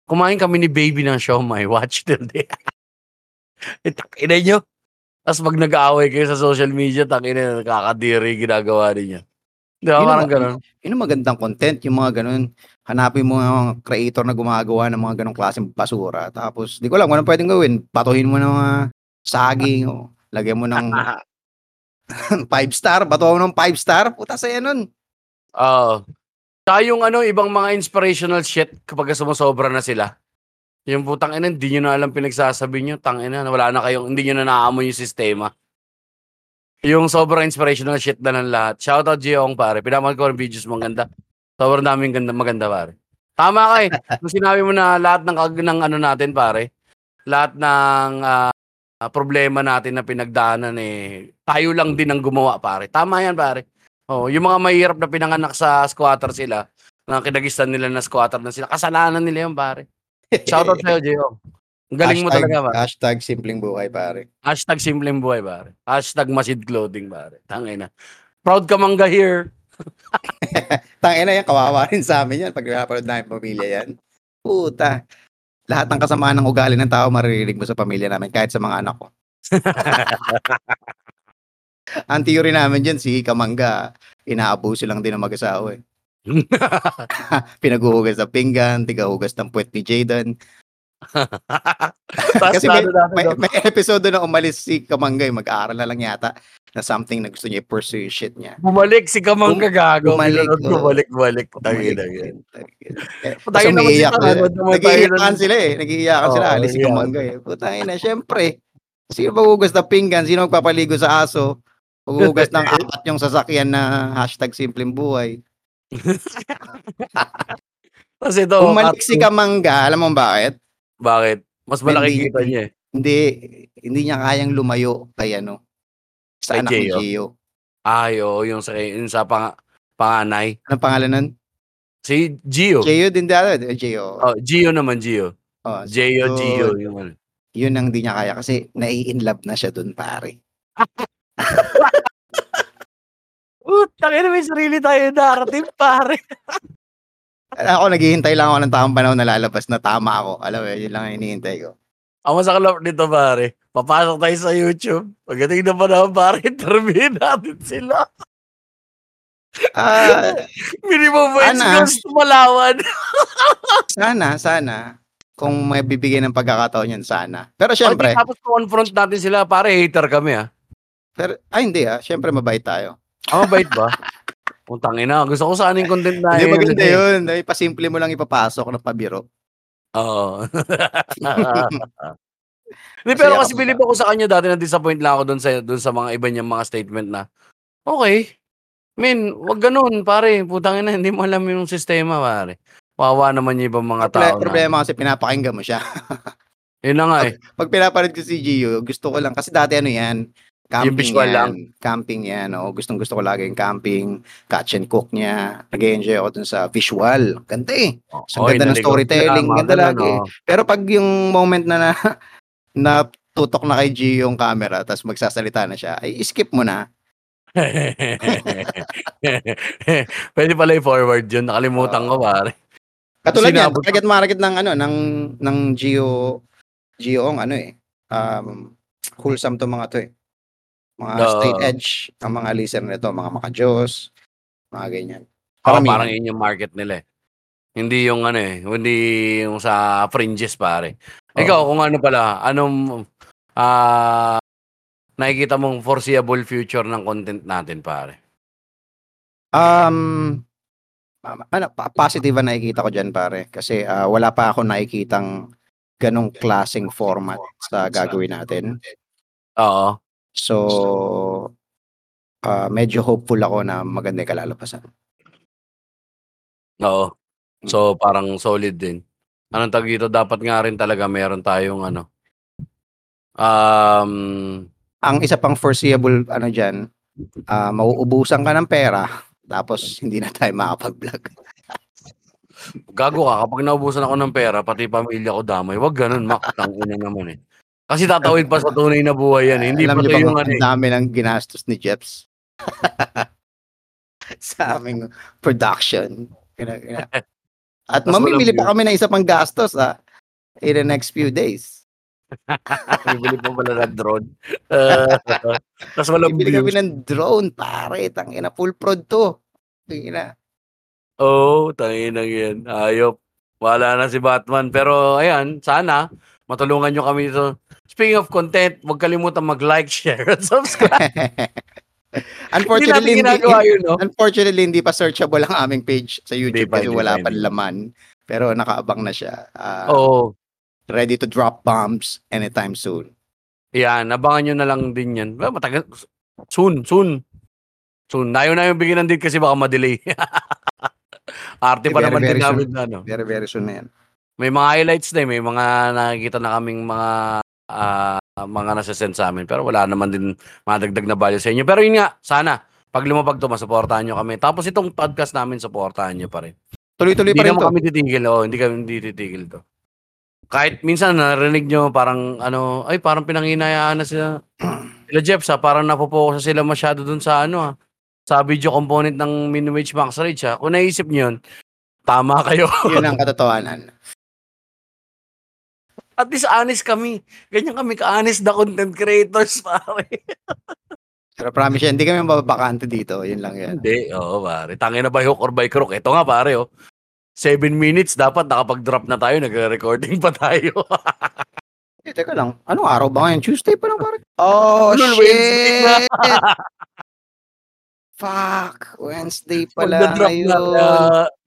Kumain kami ni Baby ng show, my watch till day. Takina nyo. Tapos pag nag-aaway kayo sa social media, takina, nakakadiri ginagawa niya. Di ba? Parang ang- ganun. Yun ang magandang content, yung mga ganun. Hanapin mo yung mga creator na gumagawa ng mga ganong klaseng basura. Tapos, di ko alam kung anong pwedeng gawin. Patuhin mo ng mga saging o lagyan mo ng five star. Batuhan mo ng five star. Puta saya nun. Oo. Tsaka yung ano, ibang mga inspirational shit kapag sumusobra na sila. Yung putang ina, hindi nyo na alam pinagsasabi nyo. Tang ina, wala na kayong, hindi nyo na naamoy yung sistema. Yung sobrang inspirational shit na ng lahat. Shoutout Jiong pare. Pinamahal ko rin videos mo, ganda. Sobrang daming ganda, maganda pare. Tama ka eh. Nung sinabi mo na lahat ng, kag- ng ano natin, pare, lahat ng ah, problema natin na pinagdaanan eh, tayo lang din ang gumawa, pare. Tama yan, pare. Oh, yung mga mahirap na pinanganak sa squatter sila, na kinagistan nila na squatter na sila, kasalanan nila yan, pare. Shoutout sa'yo, Gio. Ang galing mo Hashtag- talaga, pare. Hashtag simpleng buhay, pare. Hashtag simpleng buhay, pare. Hashtag masid clothing, pare. Tangay na. Proud ka mangga here. Tangina yan, kawawa rin sa amin yan pag napanood namin pamilya yan. Puta. Lahat ng kasamaan ng ugali ng tao maririnig mo sa pamilya namin kahit sa mga anak ko. Ang theory namin dyan, si Kamangga, inaabuso lang din ng mag-asawa eh. Pinaguhugas ng pinggan, tigahugas ng puwet ni Jaden. Kasi may, may, may episode na umalis si Kamangga, eh, mag-aaral na lang yata na something na gusto niya i-pursue shit niya. Bumalik si Kamangga gago. bumalik, Bumalik, oo. bumalik, na Bumalik si sila. Tanod naman tayo Nag-iiyakan sila eh. Nag-iiyakan sila. Alis si. Kamangga eh. Putangin na, syempre. Sino ba hugas ng pinggan? Sino magpapaligo sa aso? Hugas ng apat yung sasakyan na hashtag simpleng buhay. Kasi ito, Umalik at- si Kamangga, alam mo bakit? Bakit? Mas malaki Hindi- kita niya eh. Hindi, hindi niya kayang lumayo kay ano, sa Kay anak ni Gio? Gio. Ay, oo, yung sa, yung sa pang, panganay. Anong pangalan nun? Si Gio. Gio din dati. Gio. Oh, Gio naman, Gio. Oh, Gio, Gio. Yung ano. Yun ang hindi niya kaya kasi nai-inlove na siya dun pare. Utang ina, may sarili tayo narrative, pare. Ako, naghihintay lang ako ng tamang panahon na lalabas na tama ako. Alam mo, yun lang ang hinihintay ko. Ang masaklap nito, pare. Papasok tayo sa YouTube. Pagdating na pa naman, pare, interview natin sila. Ah, Minimum wage Ana. goes to Malawan. sana, sana. Kung may bibigyan ng pagkakataon yan, sana. Pero syempre, Pag tapos confront natin sila, pare, hater kami, ah. Pero, ay hindi ah, syempre mabait tayo. Ang mabait ba? Utang ina, gusto ko sana yung content na Hindi maganda yun. Dahil pasimple mo lang ipapasok na pabiro. Oo. Hindi, pero kasi bilib ako sa kanya dati na disappoint lang ako doon sa doon sa mga iba niyang mga statement na okay. Men, wag ganun, pare. Putang ina, hindi mo alam yung sistema, pare. Wawa naman yung ibang mga tao. problema kasi pinapakinggan mo siya. Yun na nga eh. Pag pinapanood ko si Gio, gusto ko lang. Kasi dati ano yan, camping visual yan. lang. Camping yan. O, gustong gusto ko lagi yung camping. Catch and cook niya. Nag-enjoy ako dun sa visual. Ganda eh. So, Oy, ganda ng storytelling, mga ganda lagi. oh. Pero pag yung moment na na, na tutok na kay Gio yung camera tapos magsasalita na siya, ay skip mo na. Pwede pala i-forward yun. Nakalimutan ko, pare. Katulad yan, Sinabot- target market ng ano, ng, ng Gio, Gio ang ano eh, um, wholesome to mga to eh. Mga Oo. straight edge, ang mga listener nito, mga makajos, mga ganyan. Karamihan. parang yun yung market nila eh. Hindi yung ano eh, hindi yung sa fringes pare. Ikaw, kung ano pala, anong ah nakikita mong foreseeable future ng content natin pare? Um, ano, pa- positive ang nakikita ko dyan pare. Kasi ah, wala pa ako nakikitang ganong klaseng format sa gagawin natin. Oo. So, ah, medyo hopeful ako na maganda yung kalalabasan. Oo. So, parang solid din. Anong tag dito? Dapat nga rin talaga meron tayong ano. Um, ang isa pang foreseeable ano diyan, ah mauubusan ka ng pera tapos hindi na tayo makapag-vlog. gago ka kapag naubusan ako ng pera, pati pamilya ko damay. Wag ganun, mak. Tangina naman eh. Kasi tatawid pa sa tunay na buhay yan. eh. Hindi Alam pa niyo to yung ano ang eh. dami ng ginastos ni Jeps sa aming production. Gina- gina- At mamimili walang pa kami ng isa pang gastos ah, in the next few days. Bibili pa pala ng drone. Uh, Tapos walang Bibili kami views. ng drone, pare. Tangina, full prod to. Tangina. Oo, oh, tangin yan. Ayop. Wala na si Batman. Pero ayan, sana matulungan nyo kami dito. Speaking of content, huwag kalimutan mag-like, share, at subscribe. Hindi Unfortunately, hindi, ginagawa yun, no? Unfortunately, hindi pa searchable ang aming page sa YouTube Hindi pa, kasi hindi wala pa, hindi. laman. Pero nakaabang na siya. Ah, Oo. Ready to drop bombs anytime soon. Yan, abangan nyo na lang din yan. Well, matagal. Soon, soon. Soon. Nayo na yung bigyan ng date kasi baka ma-delay. Arte pa Very, naman din very soon. namin na, ano. Very, very soon na yan. May mga highlights na eh. May mga nakikita na kaming mga ah, mga nasasend sa amin. Pero wala naman din madagdag na value sa inyo. Pero yun nga, sana, pag lumabag to, masuportahan nyo kami. Tapos itong podcast namin, supportahan nyo pa rin. Tuloy-tuloy pa rin naman to. kami titigil. Oh, hindi kami hindi titigil to. Kahit minsan narinig nyo parang ano, ay parang pinanginayaan na sila. sila Jeff sa parang napopokus sila masyado dun sa ano ah, sa video component ng Minwage Max Rage ah. Kung naisip nyo yun, tama kayo. Yun ang katotohanan. At least honest kami. Ganyan kami ka-honest na content creators, pare. Pero promise hindi kami mababakante dito. Yun lang yan. Hindi, oo pare. Tangin na by hook or by crook. Ito nga pare oh. Seven minutes, dapat nakapag-drop na tayo, nagre-recording pa tayo. Eh, teka lang. Anong araw ba ngayon? Tuesday pa lang pare. Oh, na. shit! Fuck! Wednesday pala. Pag-drop na, kaya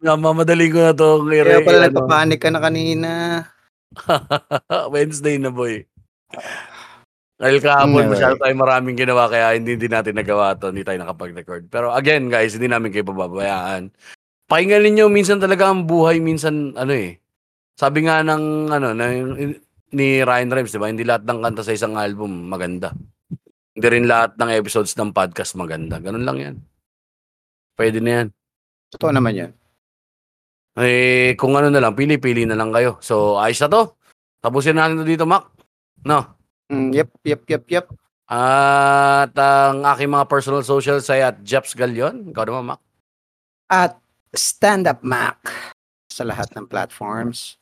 namamadaling ko na to. Kaya pala ano, nagpapanik ka na kanina. Wednesday na boy. Dahil kahapon Anyway. masyado tayo maraming ginawa kaya hindi din natin nagawa to, hindi tayo nakapag-record. Pero again guys, hindi namin kayo pababayaan. Pakinggan ninyo, minsan talaga ang buhay, minsan ano eh. Sabi nga ng ano, na, ni Ryan Rems, di ba? Hindi lahat ng kanta sa isang album maganda. Hindi rin lahat ng episodes ng podcast maganda. Ganun lang yan. Pwede na yan. Totoo naman yan. Eh, kung ano na lang, pili-pili na lang kayo. So, ayos na to. Tapusin natin to dito, Mac. No? Mm, yep, yep, yep, yep. At ang aking mga personal socials ay at Jeps Galion. Ikaw naman, Mac. At Stand Up Mac sa lahat ng platforms.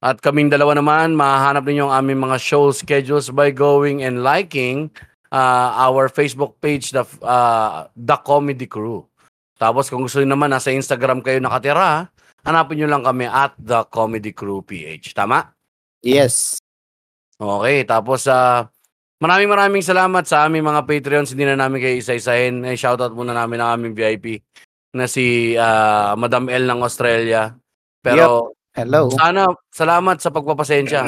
At kaming dalawa naman, mahanap ninyo ang aming mga show schedules by going and liking uh, our Facebook page, the, uh, the Comedy Crew. Tapos kung gusto nyo naman, nasa Instagram kayo nakatira, hanapin nyo lang kami at The Comedy Crew PH. Tama? Yes. Okay, tapos sa maraming maraming salamat sa aming mga Patreons. Hindi na namin kayo isa-isahin. Eh, shoutout muna namin ang aming VIP na si ah, Madam L ng Australia. Pero Hello. sana salamat sa pagpapasensya.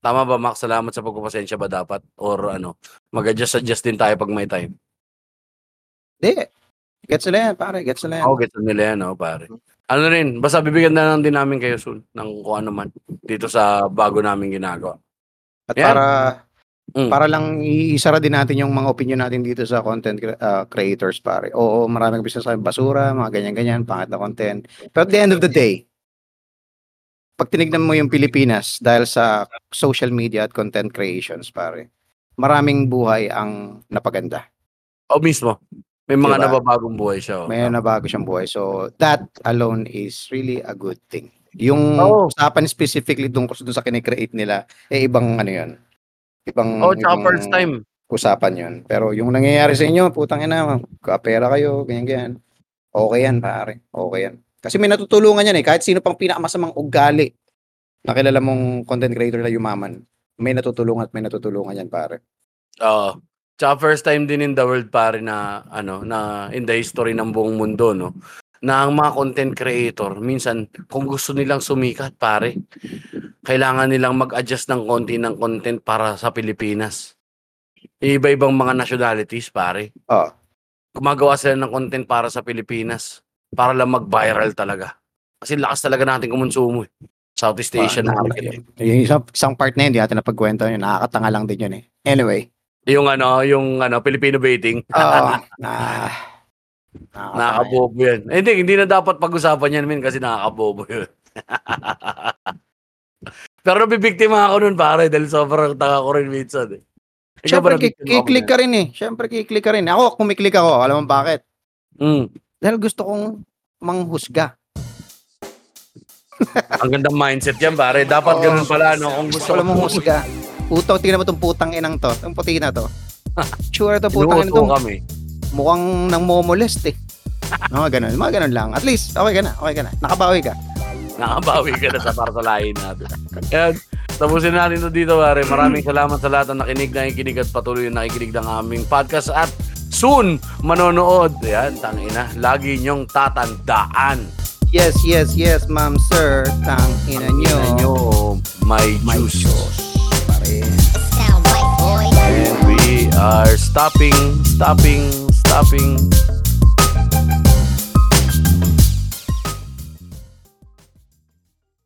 Tama ba, Max? Salamat sa pagpapasensya ba dapat? Or ano, mag-adjust-adjust din tayo pag may time. Di. Gets nila yan, pare. Gets nila yan. Ako, gets nila yan, oh, pare. Ano rin, basta bibigyan na lang din namin kayo soon ng kung ano man dito sa bago namin ginagawa. At Yan. para Mm. para lang iisara din natin yung mga opinion natin dito sa content uh, creators pare. Oo, maraming business sa basura, mga ganyan-ganyan, pangit na content. Pero at the end of the day, pag tinignan mo yung Pilipinas dahil sa social media at content creations pare, maraming buhay ang napaganda. O mismo, may mga Diba? nababagong buhay siya. oh. May nabago siyang buhay. So that alone is really a good thing. Yung Oo. usapan specifically tungkol dun sa kinikreate nila, eh ibang ano yun. Ibang, Oh, ibang first time. usapan yun. Pero yung nangyayari sa inyo, putang ina, kapera kayo, ganyan ganyan. Okay yan, pare. Okay yan. Kasi may natutulungan yan eh. Kahit sino pang pinakamasamang ugali na kilala mong content creator na yumaman, may natutulungan at may natutulungan yan, pare. Oo. Tsaka first time din in the world pare na ano na in the history ng buong mundo no na ang mga content creator minsan kung gusto nilang sumikat pare kailangan nilang mag-adjust ng konti ng content para sa Pilipinas. Iba-ibang mga nationalities pare. Oo. Gumagawa sila ng content para sa Pilipinas para lang mag-viral talaga. Kasi lakas talaga natin kumonsumo eh. Southeast Asia na Yung isang, isang part na yun, di natin napagkwento yun. Nakakatanga lang din yun eh. Anyway. Yung ano, yung ano, Filipino baiting. Oo. ah, Nakakabobo yan. Eh, hindi, hindi na dapat pag-usapan yan, min, kasi nakakabobo yun. Pero nabibiktima ako nun, pare, dahil sobrang tanga ko rin minsan. Eh. Ikaw Siyempre, ki- nabiktima ka kiklik ka rin eh. Siyempre, kiklik ka rin. Ako, kumiklik ako. Alam mo bakit? Mm. Dahil gusto kong manghusga. Ang gandang mindset yan, pare. Dapat Oo. ganun pala, no? Kung gusto Gusto mo husga. Puto, tingnan mo tong putang inang to. Itong puti na to. Sure to putang ina Inuuto to. kami. Mukhang nang momolest eh. Mga ganun. Mga ganun lang. At least, okay ka na. Okay ka na. Nakabawi ka. Nakabawi ka na sa partolahin natin. Yan. Tapusin natin to dito, pare. Maraming salamat sa lahat ng nakinig, nakikinig at patuloy na nakikinig ng aming podcast at soon manonood. Yan, tangina. Lagi nyong tatandaan. Yes, yes, yes, ma'am, sir. Tang ina nyo. Ina nyo, may May juice. And we are stopping, stopping, stopping,